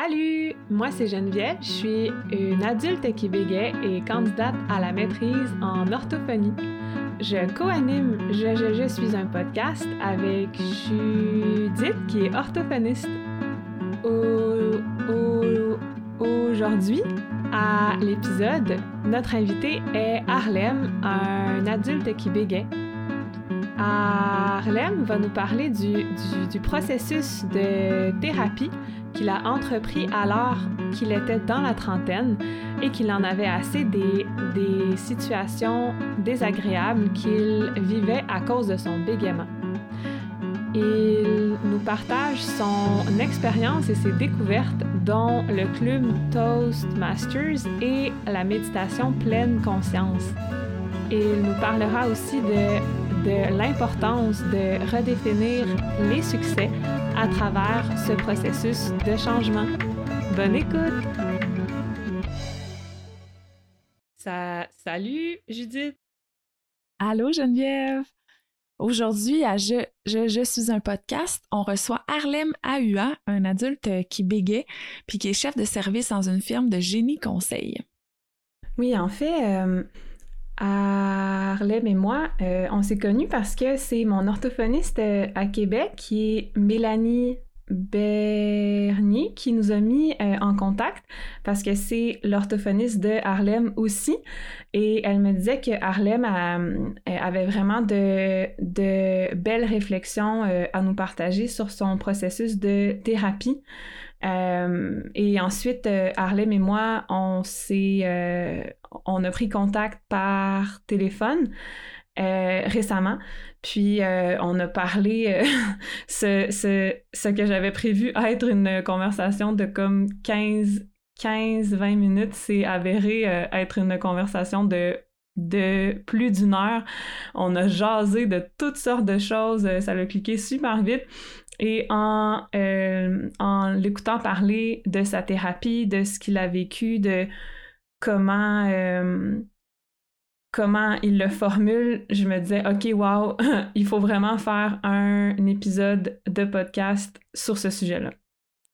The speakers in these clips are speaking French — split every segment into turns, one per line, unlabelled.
Salut, moi c'est Geneviève, je suis une adulte québécoise et candidate à la maîtrise en orthophonie. Je co-anime je, je, je, suis un podcast avec Judith qui est orthophoniste. Aujourd'hui, à l'épisode, notre invité est Harlem, un adulte qui bégait. Harlem va nous parler du, du, processus de thérapie qu'il a entrepris alors qu'il était dans la trentaine et qu'il en avait assez des, des situations désagréables qu'il vivait à cause de son bégaiement. Il nous partage son expérience et ses découvertes, dont le club Toastmasters et la méditation pleine conscience. Il nous parlera aussi de de l'importance de redéfinir les succès à travers ce processus de changement. Bonne écoute! salut Judith!
Allô Geneviève! Aujourd'hui, à je, je, je, suis un podcast, on reçoit Harlem Aua, un adulte qui bégait puis qui est chef de service dans une firme de génie conseil.
Oui, en fait, euh, Harlem et moi, euh, on s'est connus parce que c'est mon orthophoniste euh, à Québec qui est Mélanie Bernier qui nous a mis euh, en contact parce que c'est l'orthophoniste de Harlem aussi. Et elle me disait que Harlem avait vraiment de, belles réflexions à nous partager sur son processus de thérapie. Et ensuite, Harlem et moi, on s'est, on a pris contact par téléphone récemment. Puis on a parlé ce, ce, que j'avais prévu être une conversation de comme 15 15-20 minutes, c'est avéré être une conversation de de plus d'une heure. On a jasé de toutes sortes de choses, ça a cliqué super vite. Et en, euh, en l'écoutant parler de sa thérapie, de ce qu'il a vécu, de comment, euh, comment il le formule, je me disais, OK, wow, il faut vraiment faire un épisode de podcast sur ce sujet-là.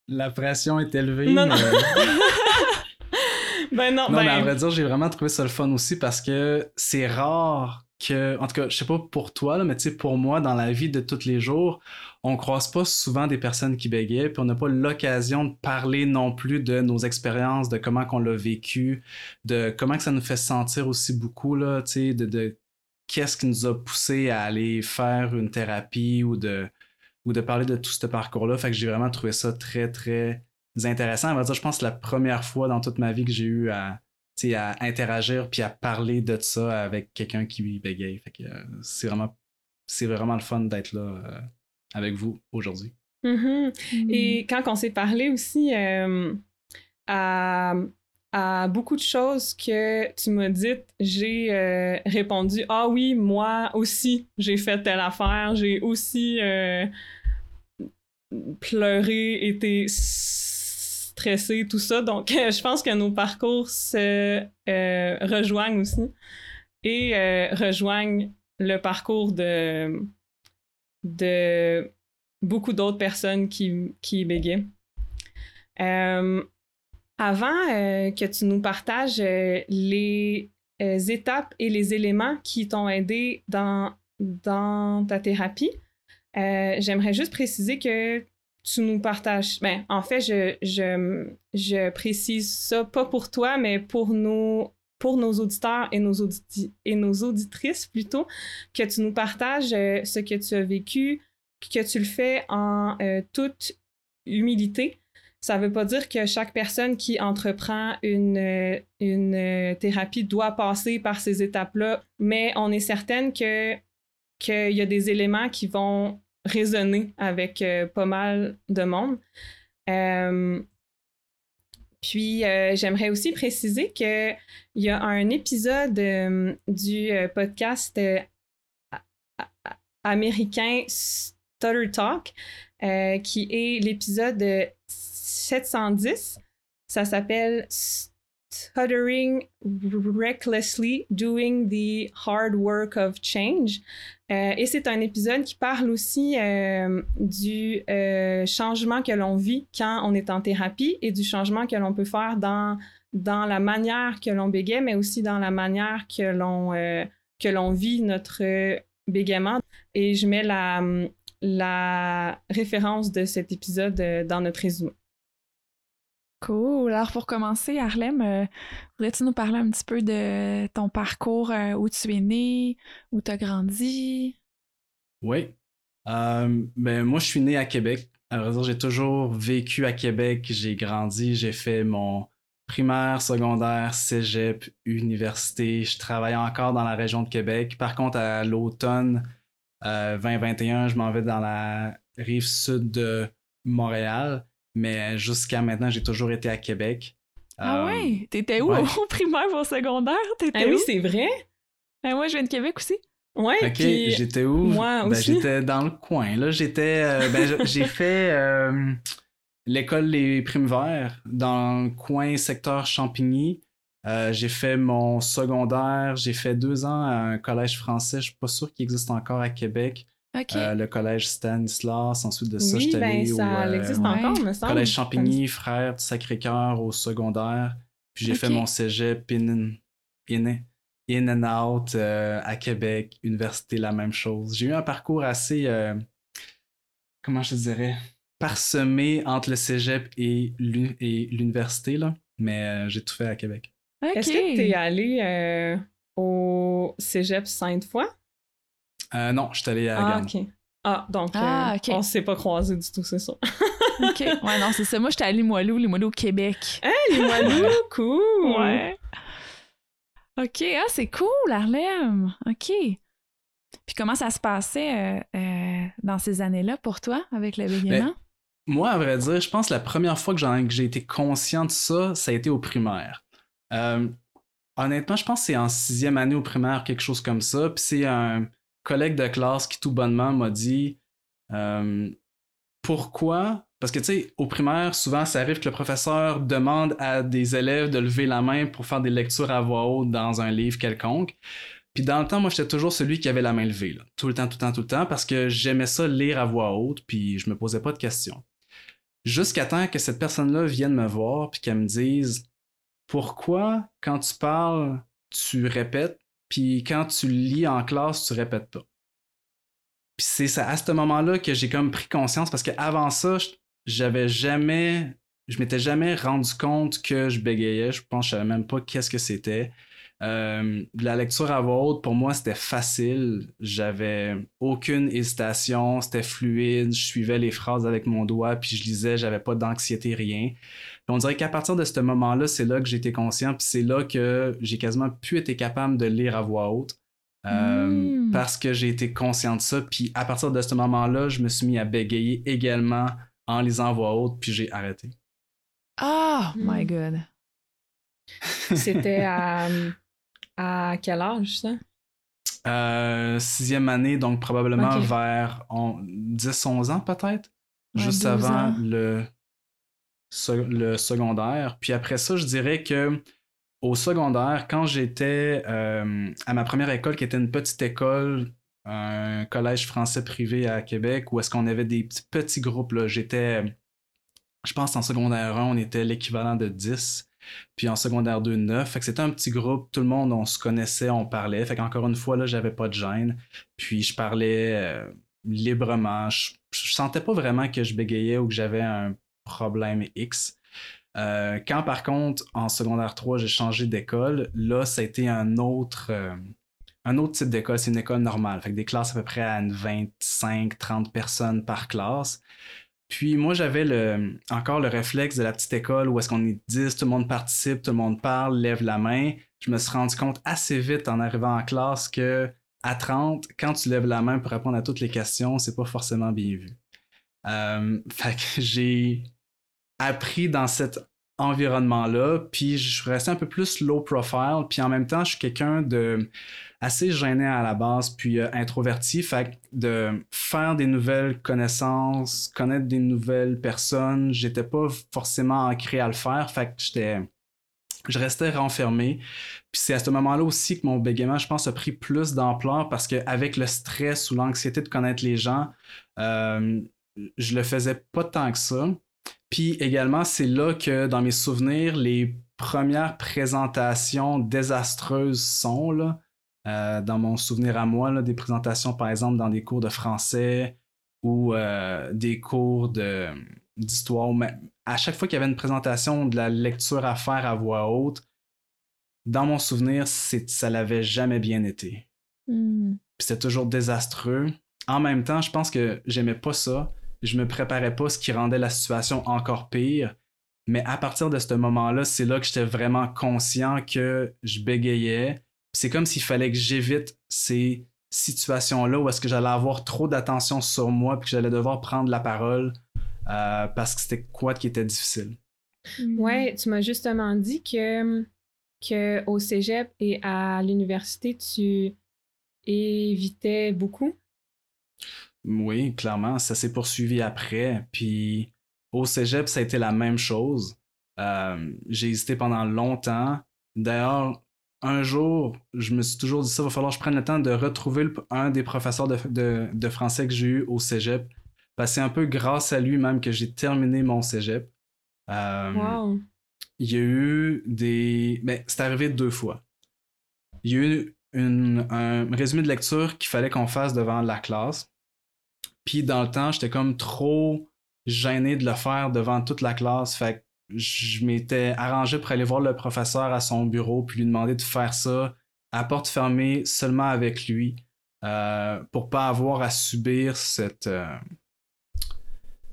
La pression est élevée. Non, non. ben non, non mais à ben vrai dire, j'ai vraiment trouvé ça le fun aussi parce que c'est rare que, en tout cas, je sais pas pour toi, là, mais tu sais, pour moi, dans la vie de tous les jours, on croise pas souvent des personnes qui bégayent, puis on n'a pas l'occasion de parler non plus de nos expériences, de comment qu'on l'a vécu, de comment que ça nous fait sentir aussi beaucoup, là, tu sais, de, de qu'est-ce qui nous a poussé à aller faire une thérapie ou de, ou de parler de tout ce parcours-là. Fait que j'ai vraiment trouvé ça très, très intéressant. On va dire, je pense que c'est la première fois dans toute ma vie que j'ai eu à, à interagir puis à parler de ça avec quelqu'un qui bégaye. Fait que euh, c'est vraiment c'est vraiment le fun d'être là euh, avec vous aujourd'hui.
Mm-hmm. Et quand on s'est parlé aussi euh, à, à, beaucoup de choses que tu m'as dites, j'ai répondu Ah oui, moi aussi, j'ai fait telle affaire, j'ai aussi pleuré, été tout ça. Donc, je pense que nos parcours se euh, rejoignent aussi et euh, rejoignent le parcours de, beaucoup d'autres personnes qui, qui. Euh, avant que tu nous partages les étapes et les éléments qui t'ont aidé dans, dans ta thérapie, j'aimerais juste préciser que tu nous partages. Ben, en fait, je, je, je, précise ça pas pour toi, mais pour nos, pour nos auditeurs et nos, et nos auditrices plutôt, que tu nous partages euh, ce que tu as vécu, que tu le fais en euh, toute humilité. Ça ne veut pas dire que chaque personne qui entreprend une, une thérapie doit passer par ces étapes-là, mais on est certaine que qu'il y a des éléments qui vont résonner avec euh, pas mal de monde. Euh, puis, euh, j'aimerais aussi préciser qu'il y a un épisode du podcast américain Stutter Talk qui est l'épisode 710. Ça s'appelle
stuttering recklessly, doing the hard work of change. Euh, et c'est un épisode qui parle aussi euh, du euh, changement que l'on vit quand on est en thérapie et du changement que l'on peut faire dans, dans la manière que l'on bégaye, mais aussi dans la manière que l'on que l'on vit notre bégaiement. Et je mets la, la référence de cet épisode dans notre résumé.
Cool. Alors, pour commencer, Harlem, euh, voudrais-tu nous parler un petit peu de ton parcours, euh, où tu es né, où tu as grandi?
Oui. Euh, ben, moi, je suis né à Québec. Alors, j'ai toujours vécu à Québec. J'ai grandi, j'ai fait mon primaire, secondaire, cégep, université. Je travaillais encore dans la région de Québec. Par contre, à l'automne 2021, je m'en vais dans la rive sud de Montréal. Mais jusqu'à maintenant, j'ai toujours été à Québec.
Ah ouais? Euh, T'étais où au primaire ou au secondaire? T'étais
ah oui, c'est vrai?
Ben moi, je viens de Québec aussi.
Ouais.
Ok, j'étais où?
Moi
ben,
aussi.
J'étais dans le coin. Là, j'étais. Euh, ben, j'ai fait euh, l'école Les Primes Verts dans le coin secteur Champigny. j'ai fait mon secondaire. J'ai fait deux ans à un collège français. Je suis pas sûr qu'il existe encore à Québec. Euh, le collège Stanislas. Ensuite de ça, j'étais allé
ben, ça
au
existe encore, me semble.
collège Champigny, frère du Sacré-Cœur au secondaire. Puis j'ai fait mon cégep in, in, in and out euh, à Québec, université, la même chose. J'ai eu un parcours assez, euh, comment je dirais, parsemé entre le cégep et l'université, là. Mais j'ai tout fait à Québec.
Est-ce que tu es allé au cégep Sainte-Foy?
Euh, non, je suis allé à
Ah, ok. Ah, donc, ah, euh, on s'est pas croisés du tout, c'est ça.
ok. Ouais, non, c'est ça. Moi, j'étais à Limoilou, Limoilou, Québec.
Hein, Limoilou, cool!
Ouais. Ok, ah, c'est cool, Harlem. Ok. Puis comment ça se passait euh, dans ces années-là pour toi, avec le bégaiement? Ben,
moi, à vrai dire, je pense que la première fois que j'ai été conscient de ça, ça a été au primaire. honnêtement, je pense que c'est en sixième année au primaire, quelque chose comme ça. Puis c'est un collègue de classe qui tout bonnement m'a dit euh, pourquoi? Parce que tu sais au primaire souvent ça arrive que le professeur demande à des élèves de lever la main pour faire des lectures à voix haute dans un livre quelconque. Puis dans le temps moi j'étais toujours celui qui avait la main levée tout le temps tout le temps tout le temps parce que j'aimais ça lire à voix haute puis je me posais pas de questions. Jusqu'à temps que cette personne là vienne me voir puis qu'elle me dise pourquoi quand tu parles tu répètes puis quand tu lis en classe, tu répètes pas. Puis c'est à ce moment-là que j'ai comme pris conscience parce qu'avant ça, j'avais jamais, je m'étais jamais rendu compte que je bégayais. Je pense savais même pas qu'est-ce que c'était. Euh, la lecture à voix haute, pour moi, c'était facile. J'avais aucune hésitation, c'était fluide. Je suivais les phrases avec mon doigt, puis je lisais, j'avais pas d'anxiété, rien. On dirait qu'à partir de ce moment-là, c'est là que j'ai été conscient, puis c'est là que j'ai quasiment pu être capable de lire à voix haute. Euh, hmm. Parce que j'ai été conscient de ça, puis à partir de ce moment-là, je me suis mis à bégayer également en lisant à voix haute, puis j'ai arrêté.
Oh my god.
C'était à à quel âge, ça?
Euh, sixième année, donc probablement vers 10-11 ans peut-être. juste avant le, le secondaire. Puis après ça, je dirais que au secondaire, quand j'étais euh, à ma première école, qui était une petite école, un collège français privé à Québec, où est-ce qu'on avait des petits, petits groupes. J'étais, je pense en secondaire 1, on était l'équivalent de 10. Puis en secondaire 2, 9. Fait c'était un petit groupe, tout le monde, on se connaissait, on parlait. Fait qu'encore une fois, là, j'avais pas de gêne. Puis je parlais euh, librement. Je, sentais pas vraiment que je bégayais ou que j'avais un problème X. Euh, quand par contre, en secondaire 3, j'ai changé d'école, là, ça a été un autre, euh, un autre type d'école. C'est une école normale. Fait que des classes à peu près à 25-30 personnes par classe. Puis moi, j'avais le, encore le réflexe de la petite école où est-ce qu'on est 10, tout le monde participe, tout le monde parle, lève la main. Je me suis rendu compte assez vite en arrivant en classe que à 30, quand tu lèves la main pour répondre à toutes les questions, c'est pas forcément bien vu. Euh, fait que j'ai appris dans cet environnement-là, puis je resté un peu plus low profile, puis en même temps, je suis quelqu'un de assez gêné à la base, puis euh, introverti. Fait de faire des nouvelles connaissances, connaître des nouvelles personnes, j'étais pas forcément ancré à le faire. Fait que j'étais je restais renfermé. Puis c'est à ce moment-là aussi que mon bégaiement, je pense, a pris plus d'ampleur parce qu'avec le stress ou l'anxiété de connaître les gens, euh, je le faisais pas tant que ça. Puis également, c'est là que dans mes souvenirs, les premières présentations désastreuses sont là. Euh, dans mon souvenir à moi, là, des présentations, par exemple, dans des cours de français ou euh, des cours d'histoire. À chaque fois qu'il y avait une présentation de la lecture à faire à voix haute, dans mon souvenir, ça l'avait jamais bien été.
Hmm.
C'était toujours désastreux. En même temps, je pense que j'aimais pas ça. Je me préparais pas, ce qui rendait la situation encore pire. Mais à partir de ce moment-là, c'est là que j'étais vraiment conscient que je bégayais. C'est comme s'il fallait que j'évite ces situations-là où est-ce que j'allais avoir trop d'attention sur moi puis que j'allais devoir prendre la parole euh, parce que c'était quoi qui était difficile.
Hmm. Ouais, tu m'as justement dit que, que au cégep et à l'université, tu évitais beaucoup.
Oui, clairement, ça s'est poursuivi après. Puis au cégep, ça a été la même chose. Euh, j'ai hésité pendant longtemps. D'ailleurs, un jour, je me suis toujours dit ça, il va falloir que je prenne le temps de retrouver un des professeurs de, français que j'ai eu au cégep. Parce que c'est un peu grâce à lui même que j'ai terminé mon cégep.
Euh,
il y a eu des. Mais ben, c'est arrivé deux fois. Il y a eu un résumé de lecture qu'il fallait qu'on fasse devant la classe. Puis dans le temps, j'étais comme trop gêné de le faire devant toute la classe. Fait que je m'étais arrangé pour aller voir le professeur à son bureau puis lui demander de faire ça à porte fermée seulement avec lui euh, pour pas avoir à subir cette euh,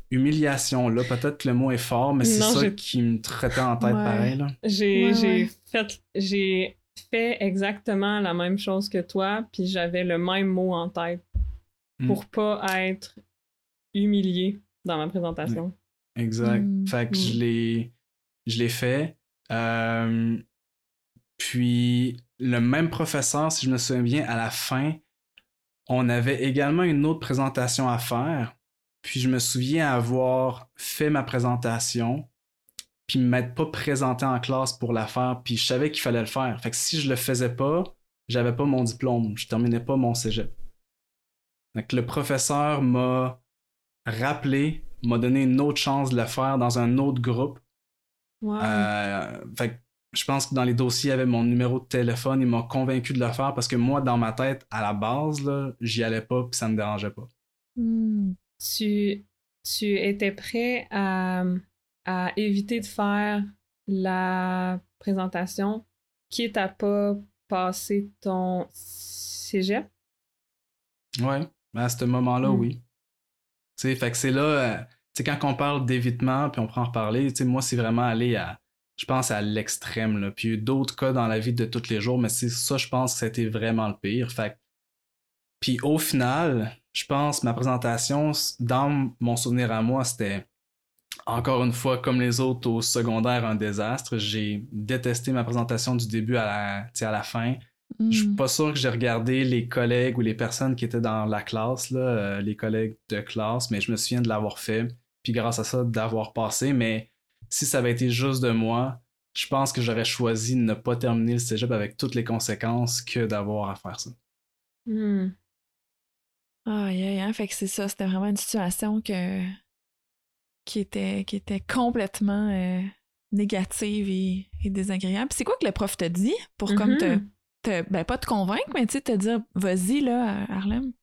humiliation là. Peut-être que le mot est fort, mais c'est ça qui me traitait en tête pareil.
J'ai fait j'ai fait exactement la même chose que toi, puis j'avais le même mot en tête. Mm. pour pas être humilié dans ma présentation.
Exact. Mm. Fait que je mm. l'ai je l'ai fait. Euh, puis le même professeur, si je me souviens bien, à la fin, on avait également une autre présentation à faire. Puis je me souviens avoir fait ma présentation, puis ne m'être pas présenté en classe pour la faire, puis je savais qu'il fallait le faire. Fait que si je le faisais pas, j'avais pas mon diplôme, je terminais pas mon cégep. Donc, le professeur m'a rappelé, m'a donné une autre chance de le faire dans un autre groupe. Euh, fait je pense que dans les dossiers, il y avait mon numéro de téléphone. Il m'a convaincu de le faire parce que moi, dans ma tête, à la base, j'y allais pas puis ça me dérangeait pas.
Hmm. Tu, tu étais prêt à, à éviter de faire la présentation quitte à pas passer ton cégep?
Ouais. Mais à ce moment-là, mm. oui. fait que c'est là, euh, tu quand on parle d'évitement, puis on prend en reparler, tu moi, c'est vraiment aller à, je pense, à l'extrême, là. Puis il y a eu d'autres cas dans la vie de tous les jours, mais c'est ça, je pense que c'était vraiment le pire. Fait puis au final, je pense, ma présentation, dans mon souvenir à moi, c'était encore une fois, comme les autres au secondaire, un désastre. J'ai détesté ma présentation du début à la, à la fin. Je suis mm. pas sûr que j'ai regardé les collègues ou les personnes qui étaient dans la classe, là, euh, les collègues de classe, mais je me souviens de l'avoir fait, puis grâce à ça, d'avoir passé. Mais si ça avait été juste de moi, je pense que j'aurais choisi de ne pas terminer le cégep avec toutes les conséquences que d'avoir à faire ça.
Mm.
Ah, yeah, fait que c'est ça, c'était vraiment une situation que... qui, était, qui était complètement euh, négative et, désagréable. c'est quoi que le prof te dit pour comme te ben, pas te convaincre, mais tu sais, te dire, vas-y, là, Harlem?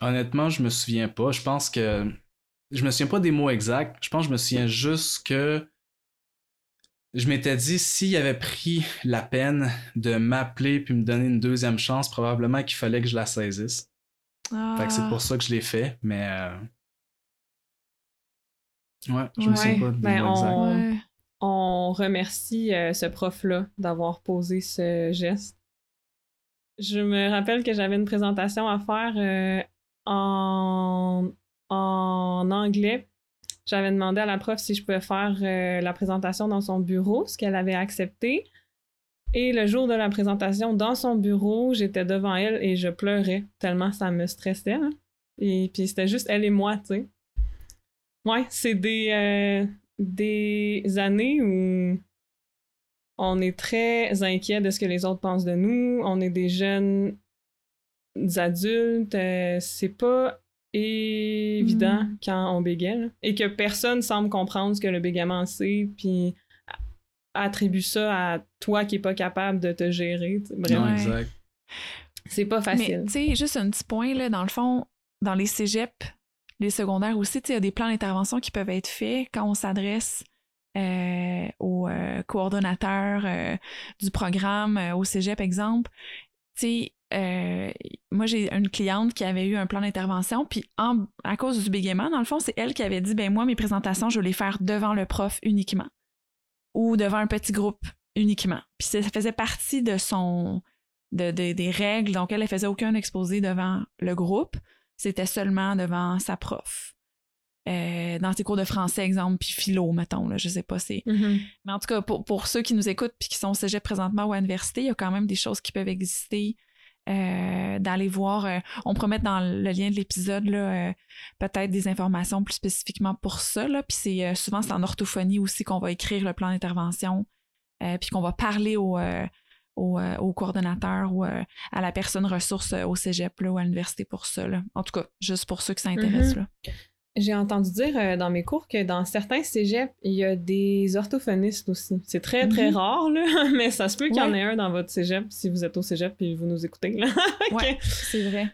Honnêtement, je me souviens pas. Je pense que. Je me souviens pas des mots exacts. Je pense que je me souviens juste que. Je m'étais dit, s'il avait pris la peine de m'appeler puis me donner une deuxième chance, probablement qu'il fallait que je la saisisse. Fait que c'est pour ah. ça que je l'ai fait, mais. Euh, ouais, je me souviens pas des ben, mots exacts.
On remercie euh, ce prof-là d'avoir posé ce geste. Je me rappelle que j'avais une présentation à faire euh, en, anglais. J'avais demandé à la prof si je pouvais faire euh, la présentation dans son bureau, ce qu'elle avait accepté. Et le jour de la présentation, dans son bureau, j'étais devant elle et je pleurais tellement ça me stressait. Hein. Et puis c'était juste elle et moi, tu sais. Ouais, c'est des, euh, des années où on est très inquiet de ce que les autres pensent de nous. On est des jeunes adultes. Euh, c'est pas évident
Mm.
quand on bégaye. Et que personne semble comprendre ce que le bégaiement c'est, puis attribue ça à toi qui est pas capable de te gérer.
Ouais.
exact.
c'est pas
Mais
facile.
tu sais, juste un petit point, là, dans le fond, dans les cégeps, les secondaires aussi, tu sais, il y a des plans d'intervention qui peuvent être faits quand on s'adresse euh, au euh, coordonnateur euh, du programme, au cégep, exemple. Tu sais, moi, j'ai une cliente qui avait eu un plan d'intervention, puis à cause du bégaiement, dans le fond, c'est elle qui avait dit, ben moi, mes présentations, je vais les faire devant le prof uniquement ou devant un petit groupe uniquement. Puis ça faisait partie de son de- des règles. Donc, elle ne faisait aucun exposé devant le groupe. C'était seulement devant sa prof. Euh, dans ses cours de français, exemple, puis philo, mettons, là, je sais pas, c'est...
Mhm.
Mais en tout cas, pour, pour ceux qui nous écoutent puis qui sont au cégep présentement ou à l'université, il y a quand même des choses qui peuvent exister. euh, d'aller voir, euh, on pourrait mettre dans le lien de l'épisode là, peut-être des informations plus spécifiquement pour ça. Là. Puis c'est souvent c'est en orthophonie aussi qu'on va écrire le plan d'intervention, puis qu'on va parler au, au, euh, au coordonnateur ou euh, à la personne ressource euh, au cégep là, ou à l'université pour ça. là. En tout cas, juste pour ceux qui s'intéressent. Là.
J'ai entendu dire euh, dans mes cours que dans certains cégeps, il y a des orthophonistes aussi. C'est très, très
Mhm.
rare, là, mais ça se peut qu'il y en ait un dans votre cégep si vous êtes au cégep et vous nous écoutez. Là.
Ouais, c'est vrai.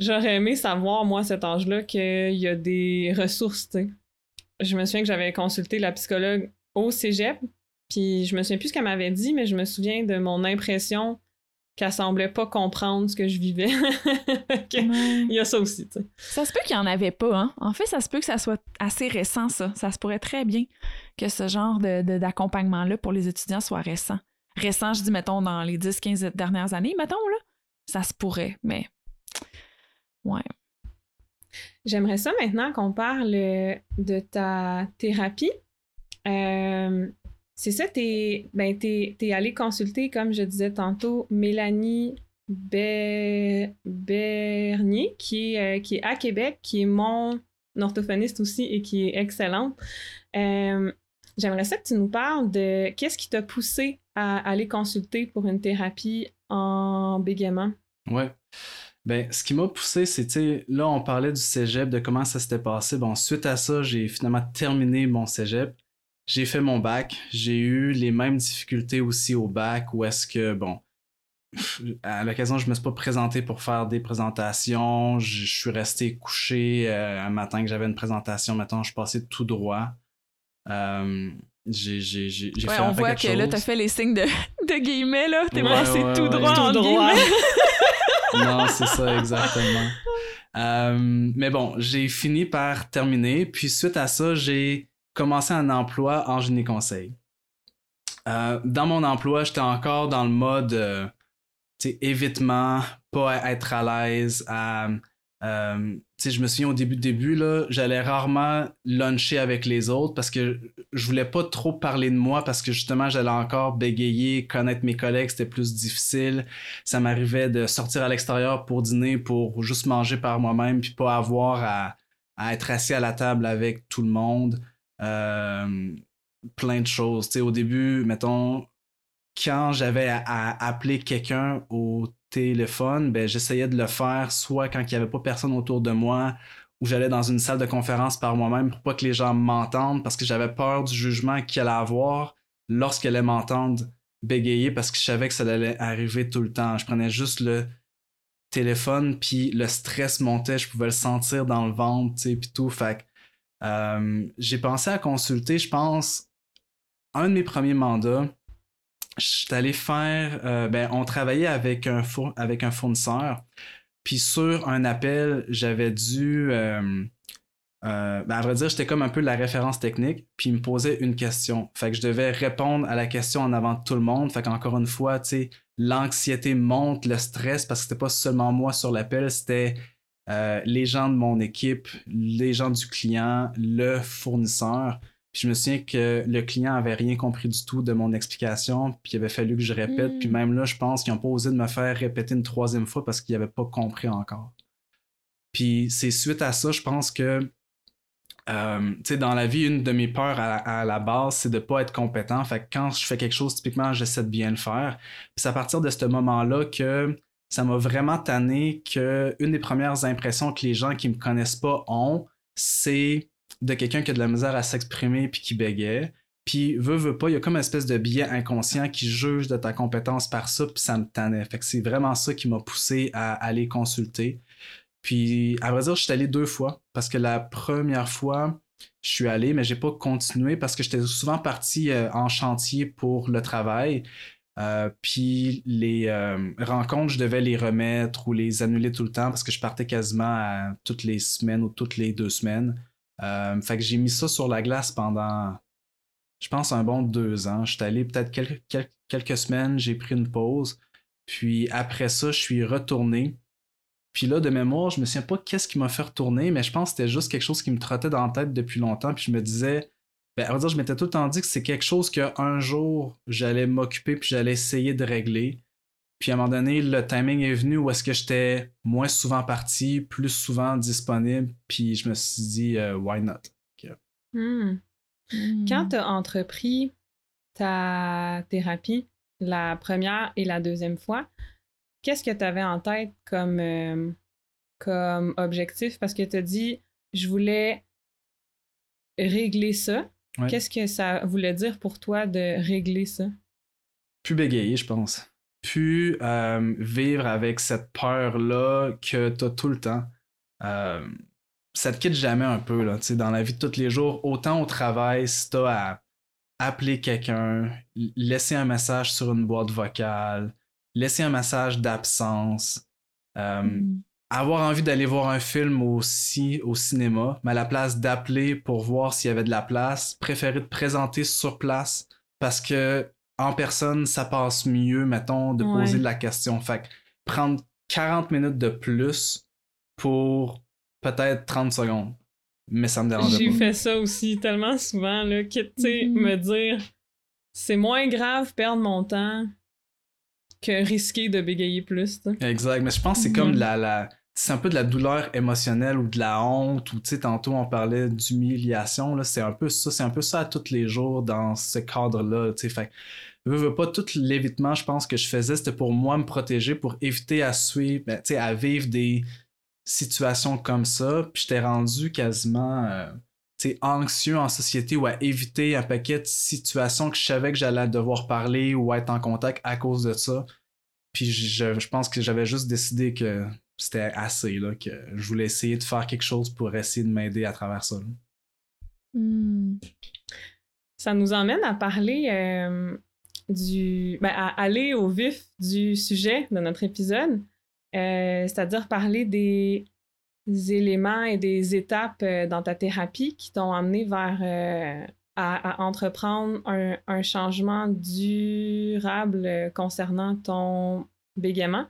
J'aurais aimé savoir, moi, à cet âge-là, qu'il y a des ressources. Je me souviens que j'avais consulté la psychologue au cégep, puis je me souviens plus ce qu'elle m'avait dit, mais je me souviens de mon impression qu'elle semblait pas comprendre ce que je vivais.
Ouais.
Il y a ça aussi, tu sais.
Ça se peut qu'il n'y en avait pas, hein. En fait, ça se peut que ça soit assez récent, ça. Ça se pourrait très bien que ce genre de, de- d'accompagnement-là pour les étudiants soit récent. Récent, je dis, mettons, dans les 10-15 dernières années, mettons, là. Ça se pourrait, mais... Ouais.
J'aimerais ça maintenant qu'on parle euh, de ta thérapie. Euh, c'est ça, t'es ben, t'es, t'es allé consulter, comme je disais tantôt, Mélanie Ber- Bernier, qui est, euh, qui est à Québec, qui est mon orthophoniste aussi et qui est excellente. Euh, J'aimerais ça que tu nous parles de qu'est-ce qui t'a poussé à aller consulter pour une thérapie en bégaiement?
Ouais. Ben, ce qui m'a poussé, tu sais, là, on parlait du cégep, de comment ça s'était passé. Bon, suite à ça, j'ai finalement terminé mon cégep. J'ai fait mon bac. J'ai eu les mêmes difficultés aussi au bac, où est-ce que, bon, à l'occasion, je me suis pas présenté pour faire des présentations. Je je suis resté couché euh, un matin que j'avais une présentation. Maintenant, je suis passé tout droit. Euh, j'ai j'ai- j'ai- j'ai
Ouais,
fait
on
un
voit que
de
là, t'as fait les signes de, de guillemets, là. T'es
Ouais,
passé
ouais,
tout
ouais.
droit,
Tout
entre
droit.
guillemets.
Non, c'est ça, exactement. Euh, mais bon, j'ai fini par terminer. Puis suite à ça, j'ai commencé un emploi en génie conseil. Euh, dans mon emploi, j'étais encore dans le mode euh, évitement, pas être à l'aise. euh, je me souviens au début, début là, j'allais rarement luncher avec les autres parce que je voulais pas trop parler de moi parce que justement, j'allais encore bégayer, connaître mes collègues, c'était plus difficile ça m'arrivait de sortir à l'extérieur pour dîner, pour juste manger par moi-même, puis pas avoir à être assis à la table avec tout le monde. Euh, plein de choses. Au début, mettons, quand j'avais à, appeler quelqu'un au téléphone, ben, j'essayais de le faire soit quand il n'y avait pas personne autour de moi ou j'allais dans une salle de conférence par moi-même pour pas que les gens m'entendent parce que j'avais peur du jugement qu'il allait avoir lorsqu'elle allait m'entendre bégayer parce que je savais que ça allait arriver tout le temps. Je prenais juste le téléphone, puis le stress montait, je pouvais le sentir dans le ventre, puis tout. Fait euh, j'ai pensé à consulter, je pense, un de mes premiers mandats. Je suis allé faire, euh, ben, on travaillait avec un, avec un fournisseur, puis sur un appel, j'avais dû, euh, ben, à vrai dire, j'étais comme un peu la référence technique, puis il me posait une question. Fait que je devais répondre à la question en avant de tout le monde. Fait qu'encore une fois, tu sais, l'anxiété monte, le stress, parce que c'était pas seulement moi sur l'appel, c'était euh, les gens de mon équipe, les gens du client, le fournisseur. Puis je me souviens que le client avait rien compris du tout de mon explication, puis il avait fallu que je répète. Puis même là, je pense qu'ils n'ont pas osé de me faire répéter une troisième fois parce qu'ils n'avaient pas compris encore. Puis c'est suite à ça, je pense que euh, tu sais, dans la vie, une de mes peurs à, la base, c'est de pas être compétent. Fait que quand je fais quelque chose, typiquement, j'essaie de bien le faire. c'est à partir de ce moment-là que ça m'a vraiment tanné que une des premières impressions que les gens qui me connaissent pas ont, c'est de quelqu'un qui a de la misère à s'exprimer puis qui bégait. Puis, veut, veut pas, il y a comme une espèce de biais inconscient qui juge de ta compétence par ça, puis ça me tannait. Fait que c'est vraiment ça qui m'a poussé à aller consulter. Puis, à vrai dire, je suis allé deux fois parce que la première fois, je suis allé, mais j'ai pas continué parce que j'étais souvent parti euh, en chantier pour le travail. Euh, puis les euh, rencontres, je devais les remettre ou les annuler tout le temps parce que je partais quasiment toutes les semaines ou toutes les deux semaines. fait que j'ai mis ça sur la glace pendant, je pense, un bon deux ans. J'étais allé peut-être quelques, quelques semaines, j'ai pris une pause. Puis après ça, je suis retourné. Puis là, de mémoire, je me souviens pas qu'est-ce qui m'a fait retourner, mais je pense que c'était juste quelque chose qui me trottait dans la tête depuis longtemps. Puis je me disais, ben, à dire, je m'étais tout le temps dit que c'est quelque chose qu'un jour, j'allais m'occuper puis j'allais essayer de régler. Puis à un moment donné, le timing est venu où est-ce que j'étais moins souvent parti, plus souvent disponible. Puis je me suis dit, euh, why not?
Hmm. Hmm. Quand tu as entrepris ta thérapie, la première et la deuxième fois, qu'est-ce que tu avais en tête comme, euh, comme objectif? Parce que tu as dit, je voulais régler ça. Qu'est-ce que ça voulait dire pour toi de régler ça?
Plus bégayer, je pense. Plus euh, vivre avec cette peur-là que tu as tout le temps. Euh, ça te quitte jamais un peu, là, dans la vie de tous les jours. Autant au travail, si tu as à appeler quelqu'un, laisser un message sur une boîte vocale, laisser un message d'absence, euh, mm. Avoir envie d'aller voir un film aussi au cinéma, mais à la place d'appeler pour voir s'il y avait de la place, préférer te présenter sur place parce que en personne, ça passe mieux, mettons, de poser la question. Fait prendre 40 minutes de plus pour peut-être 30 secondes. Mais ça me dérange pas.
J'ai fait ça aussi tellement souvent, là, que, tu sais, mm-hmm. me dire c'est moins grave perdre mon temps que risquer de bégayer plus.
Exact, mais je pense que c'est comme la, la... c'est un peu de la douleur émotionnelle ou de la honte ou tu sais tantôt on parlait d'humiliation là, c'est un peu ça, c'est un peu ça à tous les jours dans ce cadre-là, tu sais fait veux, veux pas tout l'évitement, je pense que je faisais c'était pour moi me protéger pour éviter à suivre ben, tu sais à vivre des situations comme ça, puis j'étais rendu quasiment euh, anxieux en société ou à éviter un paquet de situations que je savais que j'allais devoir parler ou être en contact à cause de ça. Puis je, je pense que j'avais juste décidé que c'était assez, là, que je voulais essayer de faire quelque chose pour essayer de m'aider à travers ça.
Hmm. Ça nous emmène à parler euh, du. Ben, à aller au vif du sujet de notre épisode, euh, c'est-à-dire parler des éléments et des étapes euh, dans ta thérapie qui t'ont amené vers euh, à, entreprendre un, changement durable concernant ton bégaiement.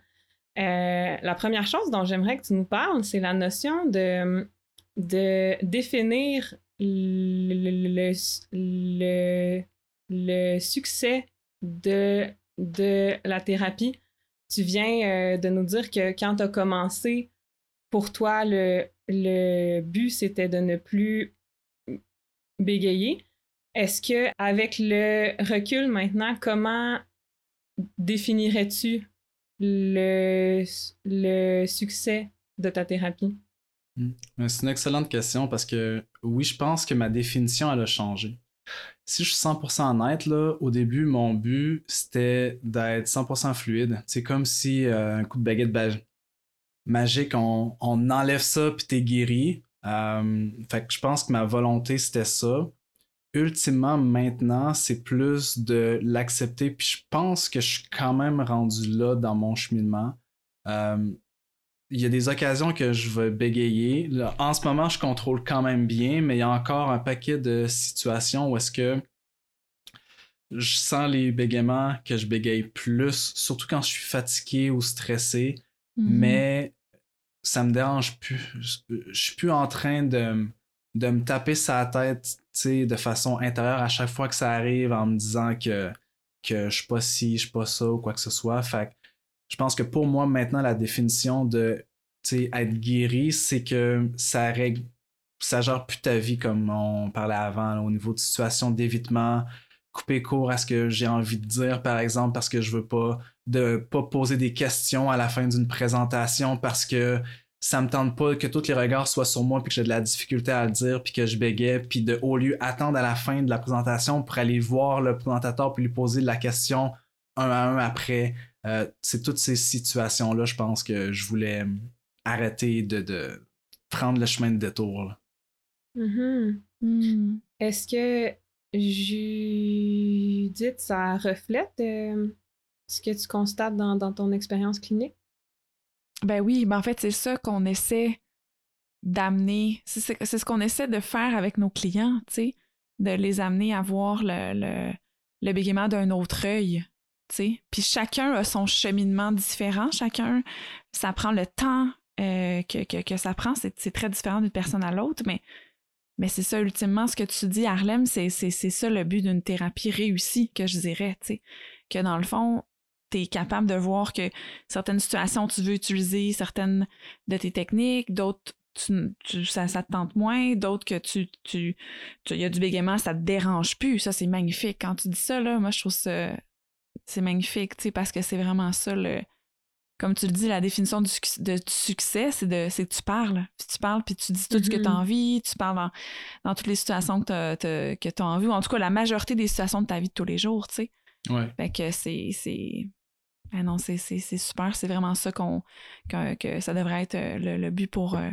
La première chose dont j'aimerais que tu nous parles, c'est la notion de, de définir le, le, succès de, de la thérapie. Tu viens de nous dire que quand tu as commencé pour toi, le, le but, c'était de ne plus bégayer. Est-ce que, avec le recul maintenant, comment définirais-tu le, le succès de ta thérapie?
Hmm. C'est une excellente question parce que oui, je pense que ma définition, elle a changé. Si je suis 100% honnête, là, au début, mon but, c'était d'être 100% fluide. C'est comme si euh, un coup de baguette magique, on, enlève ça puis t'es guéri. Euh, fait que je pense que ma volonté c'était ça. Ultimement, maintenant, c'est plus de l'accepter. Puis je pense que je suis quand même rendu là dans mon cheminement. Euh, il y a des occasions que je vais bégayer. en ce moment, je contrôle quand même bien, mais il y a encore un paquet de situations où est-ce que je sens les bégaiements, que je bégaye plus, surtout quand je suis fatigué ou stressé. Mm-hmm. Mais ça me dérange plus. Je suis plus en train de, de me taper sa tête de façon intérieure à chaque fois que ça arrive en me disant que, que je suis pas ci, je suis pas ça ou quoi que ce soit. Fait je pense que pour moi, maintenant, la définition de être guéri, c'est que ça règle ça gère plus ta vie comme on parlait avant, au niveau de situation d'évitement, couper court à ce que j'ai envie de dire, par exemple, parce que je veux pas de pas poser des questions à la fin d'une présentation parce que ça me tente pas que tous les regards soient sur moi puis que j'ai de la difficulté à le dire puis que je bégais puis de au lieu attendre à la fin de la présentation pour aller voir le présentateur puis lui poser la question un à un après euh, c'est toutes ces situations là je pense que je voulais arrêter de, prendre le chemin de détour
mm-hmm. mm. est-ce que Judith ça reflète euh, ce que tu constates dans ton expérience clinique?
Ben oui, ben en fait, c'est ça qu'on essaie d'amener. C'est ce qu'on essaie de faire avec nos clients, tu sais, de les amener à voir le, le, le bégaiement d'un autre œil. sais. Puis chacun a son cheminement différent, chacun, ça prend le temps euh, que, que, que, ça prend, c'est très différent d'une personne à l'autre, mais, mais c'est ça, ultimement, ce que tu dis, Harlem, c'est ça le but d'une thérapie réussie, que je dirais, tu sais, que dans le fond, tu es capable de voir que certaines situations, tu veux utiliser certaines de tes techniques, d'autres, ça, ça, te tente moins, d'autres que tu, tu, il y a du bégaiement, ça te dérange plus. Ça, c'est magnifique. Quand tu dis ça, là, moi, je trouve ça, c'est magnifique, tu sais, parce que c'est vraiment ça, le, comme tu le dis, la définition du, de, succès, c'est de, c'est que tu parles. Puis tu parles, puis tu dis tout ce que tu as mm-hmm. envie, tu parles dans, toutes les situations que tu as envie, ou en tout cas, la majorité des situations de ta vie de tous les jours, tu sais.
Ouais.
Fait que c'est, c'est, ah non, c'est super. C'est vraiment ça qu'on que, ça devrait être euh, le, but pour, euh,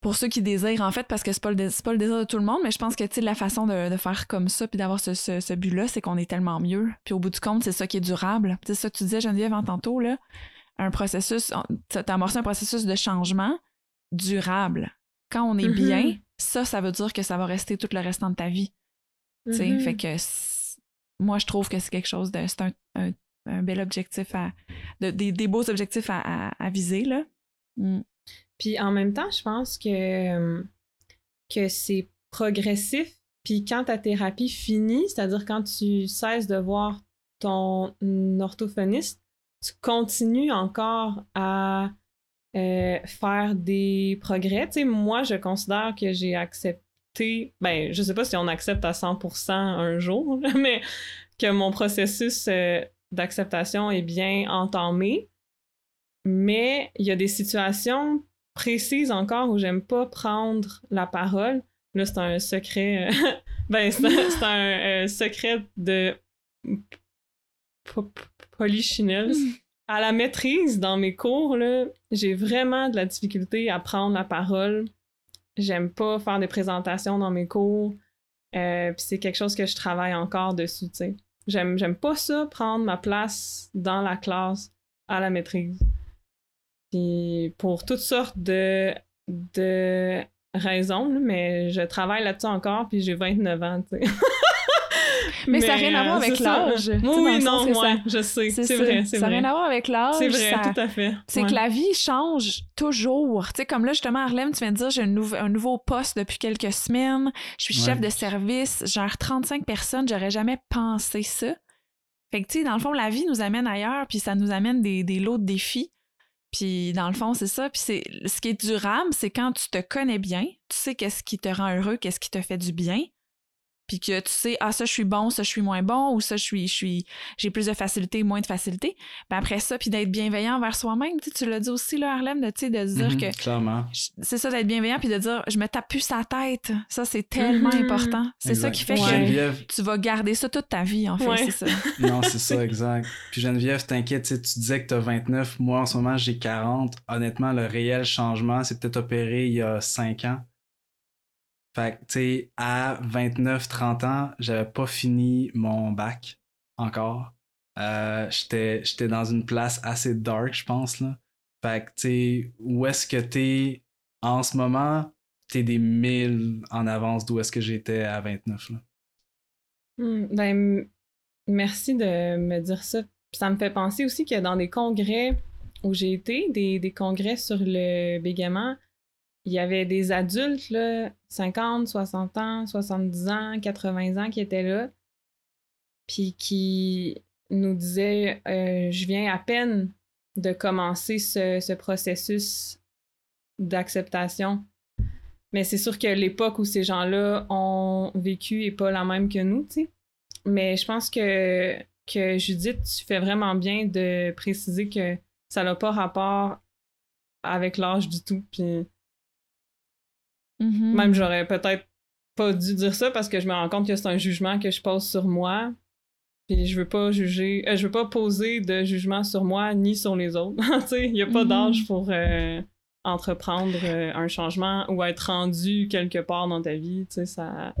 pour ceux qui désirent, en fait, parce que c'est pas, le, pas le désir de tout le monde, mais je pense que la façon de, faire comme ça puis d'avoir ce, ce, but-là, c'est qu'on est tellement mieux. Puis au bout du compte, c'est ça qui est durable. C'est ça que tu disais, Geneviève, en tantôt, là. Un processus, t'as amorcé un processus de changement durable. Quand on est bien, mm-hmm. ça, ça veut dire que ça va rester tout le restant de ta vie. tu sais mm-hmm. Fait que moi, je trouve que c'est quelque chose de. C'est un un bel objectif à. des, beaux objectifs à, viser, là. Mm.
Puis en même temps, je pense que, que c'est progressif. Puis quand ta thérapie finit, c'est-à-dire quand tu cesses de voir ton orthophoniste, tu continues encore à euh, faire des progrès. Tu sais, moi, je considère que j'ai accepté, ben, je sais pas si on accepte à 100% un jour, mais que mon processus euh, d'acceptation est bien entamée. Mais il y a des situations précises encore où j'aime pas prendre la parole. Là, c'est un secret. Euh, ben, c'est un, euh, secret de polychinelle. À la maîtrise, dans mes cours, j'ai vraiment de la difficulté à prendre la parole. J'aime pas faire des présentations dans mes cours. Euh, puis c'est quelque chose que je travaille encore dessus, tu sais. J'aime, j'aime pas ça, prendre ma place dans la classe à la maîtrise. Puis pour toutes sortes de, de raisons, mais je travaille là-dessus encore, puis j'ai 29 ans, tu sais.
Mais, ça n'a rien à voir avec l'âge.
Oui, non, moi, je sais. C'est vrai,
Ça n'a rien à voir avec l'âge.
C'est vrai, tout à fait.
C'est que la vie change toujours. Tu sais, comme là, justement, Harlem, tu viens de dire, j'ai un, nouveau poste depuis quelques semaines. Je suis chef de service, gère 35 personnes. J'aurais jamais pensé ça. Fait que, tu sais, dans le fond, la vie nous amène ailleurs, puis ça nous amène des, des lots de défis. Puis dans le fond, c'est ça. Puis c'est ce qui est durable, c'est quand tu te connais bien, tu sais qu'est-ce qui te rend heureux, qu'est-ce qui te fait du bien puis que tu sais ah ça je suis bon ça je suis moins bon ou ça je suis je suis j'ai plus de facilité moins de facilité. Ben après ça puis d'être bienveillant envers soi-même. Tu, tu l'as dit aussi là Harlem de tu sais de dire mhm, que
clairement.
c'est ça d'être bienveillant puis de dire je me tape plus sa tête. Ça c'est tellement mhm. important. C'est ça qui fait que tu vas garder ça toute ta vie en fait c'est ça.
Non c'est ça exact. Puis Geneviève t'inquiète tu disais que t'as 29 moi en ce moment j'ai 40 honnêtement le réel changement c'est peut-être opéré il y a 5 ans fait que, tu sais, à 29-30 ans, j'avais pas fini mon bac encore. Euh, j'étais dans une place assez dark, je pense, là. Fait que, tu sais, où est-ce que t'es en ce moment? T'es des mille en avance d'où est-ce que j'étais à 29, là.
Hmm, ben, merci de me dire ça. Ça me fait penser aussi que dans des congrès où j'ai été, des, des congrès sur le bégaiement, il y avait des adultes, là, 50, 60 ans, 70 ans, 80 ans qui étaient là, puis qui nous disaient euh, Je viens à peine de commencer ce, processus d'acceptation. Mais c'est sûr que l'époque où ces gens-là ont vécu est pas la même que nous, tu sais. Mais je pense que, que Judith, tu fais vraiment bien de préciser que ça n'a pas rapport avec l'âge du tout. Puis
Mhm.
même j'aurais peut-être pas dû dire ça parce que je me rends compte que c'est un jugement que je pose sur moi. Puis je veux pas juger, euh, je veux pas poser de jugement sur moi ni sur les autres. tu sais, il y a pas
Mhm.
d'âge pour euh, entreprendre euh, un changement ou être rendu quelque part dans ta vie, tu sais, ça...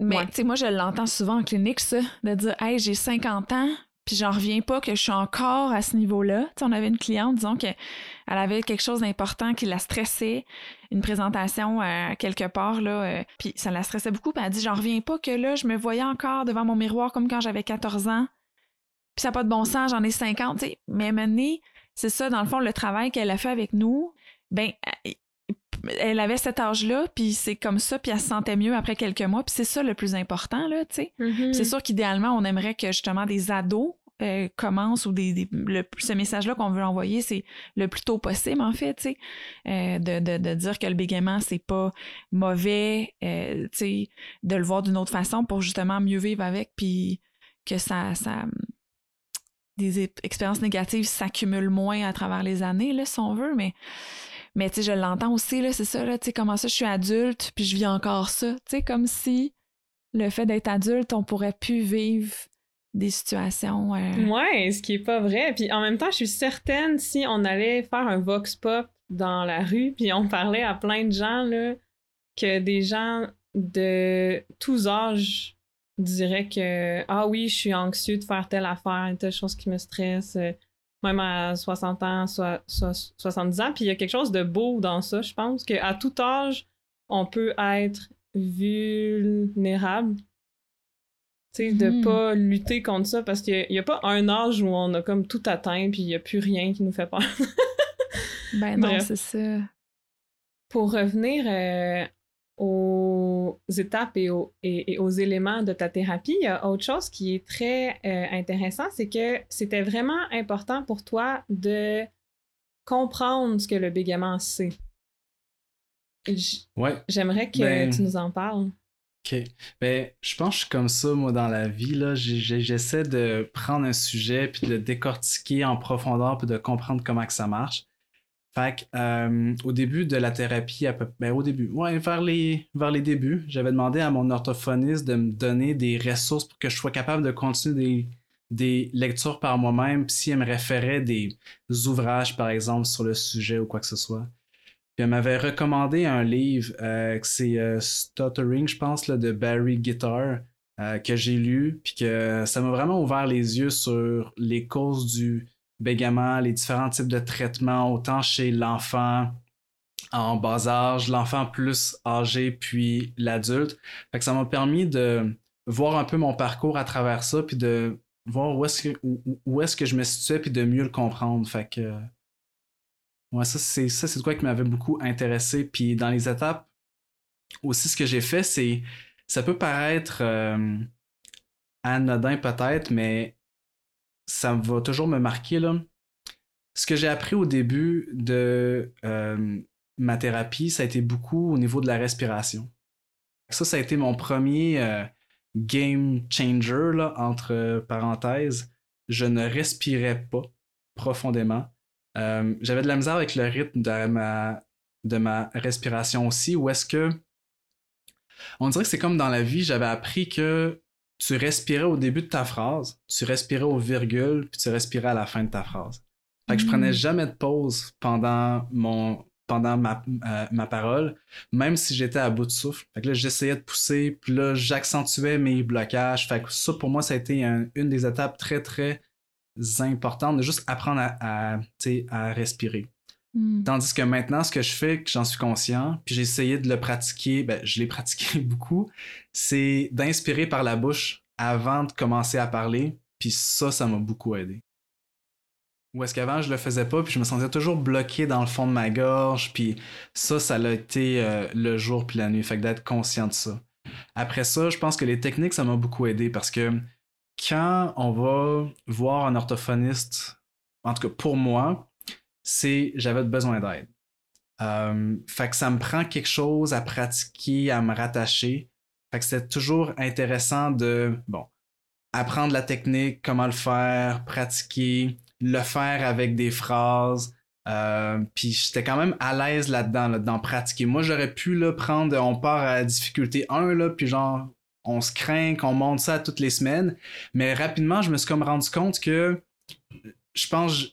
Mais
Ouais.
tu sais, moi, je l'entends souvent en clinique, ça, de dire Hey, j'ai 50 ans, puis j'en reviens pas que je suis encore à ce niveau-là. Tu sais, on avait une cliente, disons, qu'elle avait quelque chose d'important qui la stressait, une présentation euh, quelque part, là, euh, puis ça la stressait beaucoup, puis elle a dit J'en reviens pas que là, je me voyais encore devant mon miroir comme quand j'avais 14 ans, puis ça n'a pas de bon sens, j'en ai 50, tu sais. Mais maintenant, c'est ça, dans le fond, le travail qu'elle a fait avec nous, ben, elle avait cet âge-là, puis c'est comme ça, puis elle se sentait mieux après quelques mois, puis c'est ça le plus important, là, tu sais.
Mm.
C'est sûr qu'idéalement, on aimerait que justement des ados euh, commencent ou des, le- ce message-là qu'on veut envoyer, c'est le plus tôt possible, en fait. Euh, de, de, de dire que le bégaiement, c'est pas mauvais, euh, de le voir d'une autre façon pour justement mieux vivre avec, puis que ça, ça des expériences négatives s'accumulent moins à travers les années, là, si on veut, mais mais tu sais, je l'entends aussi, là, c'est ça, là, tu sais, comment ça, je suis adulte, puis je vis encore ça, tu sais, comme si le fait d'être adulte, on pourrait plus vivre des situations... euh,
Ouais, ce qui est pas vrai. Puis en même temps, je suis certaine si on allait faire un vox pop dans la rue, puis on parlait à plein de gens, là, que des gens de tous âges diraient que Ah oui, je suis anxieux de faire telle affaire, telle chose qui me stresse, euh, même à 60 ans, soit, soit- 70 ans. Puis il y a quelque chose de beau dans ça, je pense, qu'à tout âge, on peut être vulnérable. Tu sais, de
Mhm.
pas lutter contre ça parce qu'il n'y a, pas un âge où on a comme tout atteint puis il n'y a plus rien qui nous fait peur.
Ben non,
Bref.
c'est ça.
Pour revenir euh, aux étapes et aux, et- et aux éléments de ta thérapie, il y a autre chose qui est très euh, intéressant, c'est que c'était vraiment important pour toi de comprendre ce que le bégaiement c'est. J-
Ouais,
J'aimerais que
Ben-
tu nous en parles.
Ok. Ben, je pense que comme ça, moi, dans la vie. J'essaie de prendre un sujet, puis de le décortiquer en profondeur, puis de comprendre comment que ça marche. Fait que, euh, au début de la thérapie, à peu, ben, au début, ouais, vers les, vers les débuts, j'avais demandé à mon orthophoniste de me donner des ressources pour que je sois capable de continuer des, des lectures par moi-même, puis si elle me référait des ouvrages, par exemple, sur le sujet ou quoi que ce soit. Puis elle m'avait recommandé un livre, euh, c'est euh, Stuttering, je pense, là, de Barry Guitar, euh, que j'ai lu, puis que ça m'a vraiment ouvert les yeux sur les causes du bégaiement, les différents types de traitements, autant chez l'enfant en bas âge, l'enfant plus âgé, puis l'adulte. Fait que ça m'a permis de voir un peu mon parcours à travers ça, puis de voir où est-ce que, où, où est-ce que je me situais, puis de mieux le comprendre. Fait que Ouais, ça, c'est ça, c'est quoi qui m'avait beaucoup intéressé. Puis dans les étapes, aussi, ce que j'ai fait, c'est. Ça peut paraître euh, anodin peut-être, mais ça va toujours me marquer. Là. Ce que j'ai appris au début de euh, ma thérapie, ça a été beaucoup au niveau de la respiration. Ça, ça a été mon premier euh, game changer, là, entre parenthèses. Je ne respirais pas profondément. Euh, j'avais de la misère avec le rythme de ma, de ma respiration aussi, où est-ce que on dirait que c'est comme dans la vie, j'avais appris que tu respirais au début de ta phrase, tu respirais au virgule, puis tu respirais à la fin de ta phrase. Fait que je prenais jamais de pause pendant mon pendant ma, euh, ma parole, même si j'étais à bout de souffle. Fait que là, j'essayais de pousser, puis là, j'accentuais mes blocages. Fait que ça, pour moi, ça a été un- une des étapes très, très importantes de juste apprendre à respirer.
Hmm.
Tandis que maintenant, ce que je fais, que j'en suis conscient, puis j'ai essayé de le pratiquer, ben, je l'ai pratiqué beaucoup, c'est d'inspirer par la bouche avant de commencer à parler, puis ça, ça m'a beaucoup aidé. Ou est-ce qu'avant, je le faisais pas, puis je me sentais toujours bloqué dans le fond de ma gorge, puis ça, ça l'a été euh, le jour puis la nuit, fait que d'être conscient de ça. Après ça, je pense que les techniques, ça m'a beaucoup aidé parce que quand on va voir un orthophoniste, en tout cas pour moi, c'est j'avais besoin d'aide. Euh, fait que ça me prend quelque chose à pratiquer, à me rattacher. Fait que c'est toujours intéressant de, bon, apprendre la technique, comment le faire, pratiquer, le faire avec des phrases. Euh, puis j'étais quand même à l'aise là-dedans, là, pratiquer. Moi, j'aurais pu là, prendre, on part à difficulté 1, là, puis genre, on se craint qu'on monte ça toutes les semaines. Mais rapidement, je me suis comme rendu compte que je pense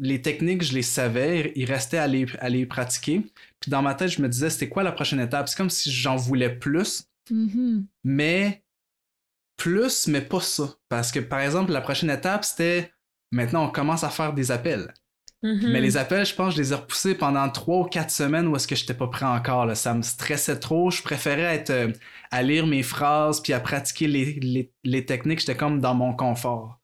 les techniques, je les savais, il restait à les, à les pratiquer. Puis dans ma tête, je me disais, c'était quoi la prochaine étape? C'est comme si j'en voulais plus,
Mhm.
mais plus, mais pas ça. Parce que par exemple, la prochaine étape, c'était maintenant on commence à faire des appels.
Mhm.
Mais les appels, je pense, je les ai repoussés pendant trois ou quatre semaines où est-ce que j'étais pas prêt encore. Là. Ça me stressait trop. Je préférais être euh, à lire mes phrases puis à pratiquer les, les, les techniques. J'étais comme dans mon confort.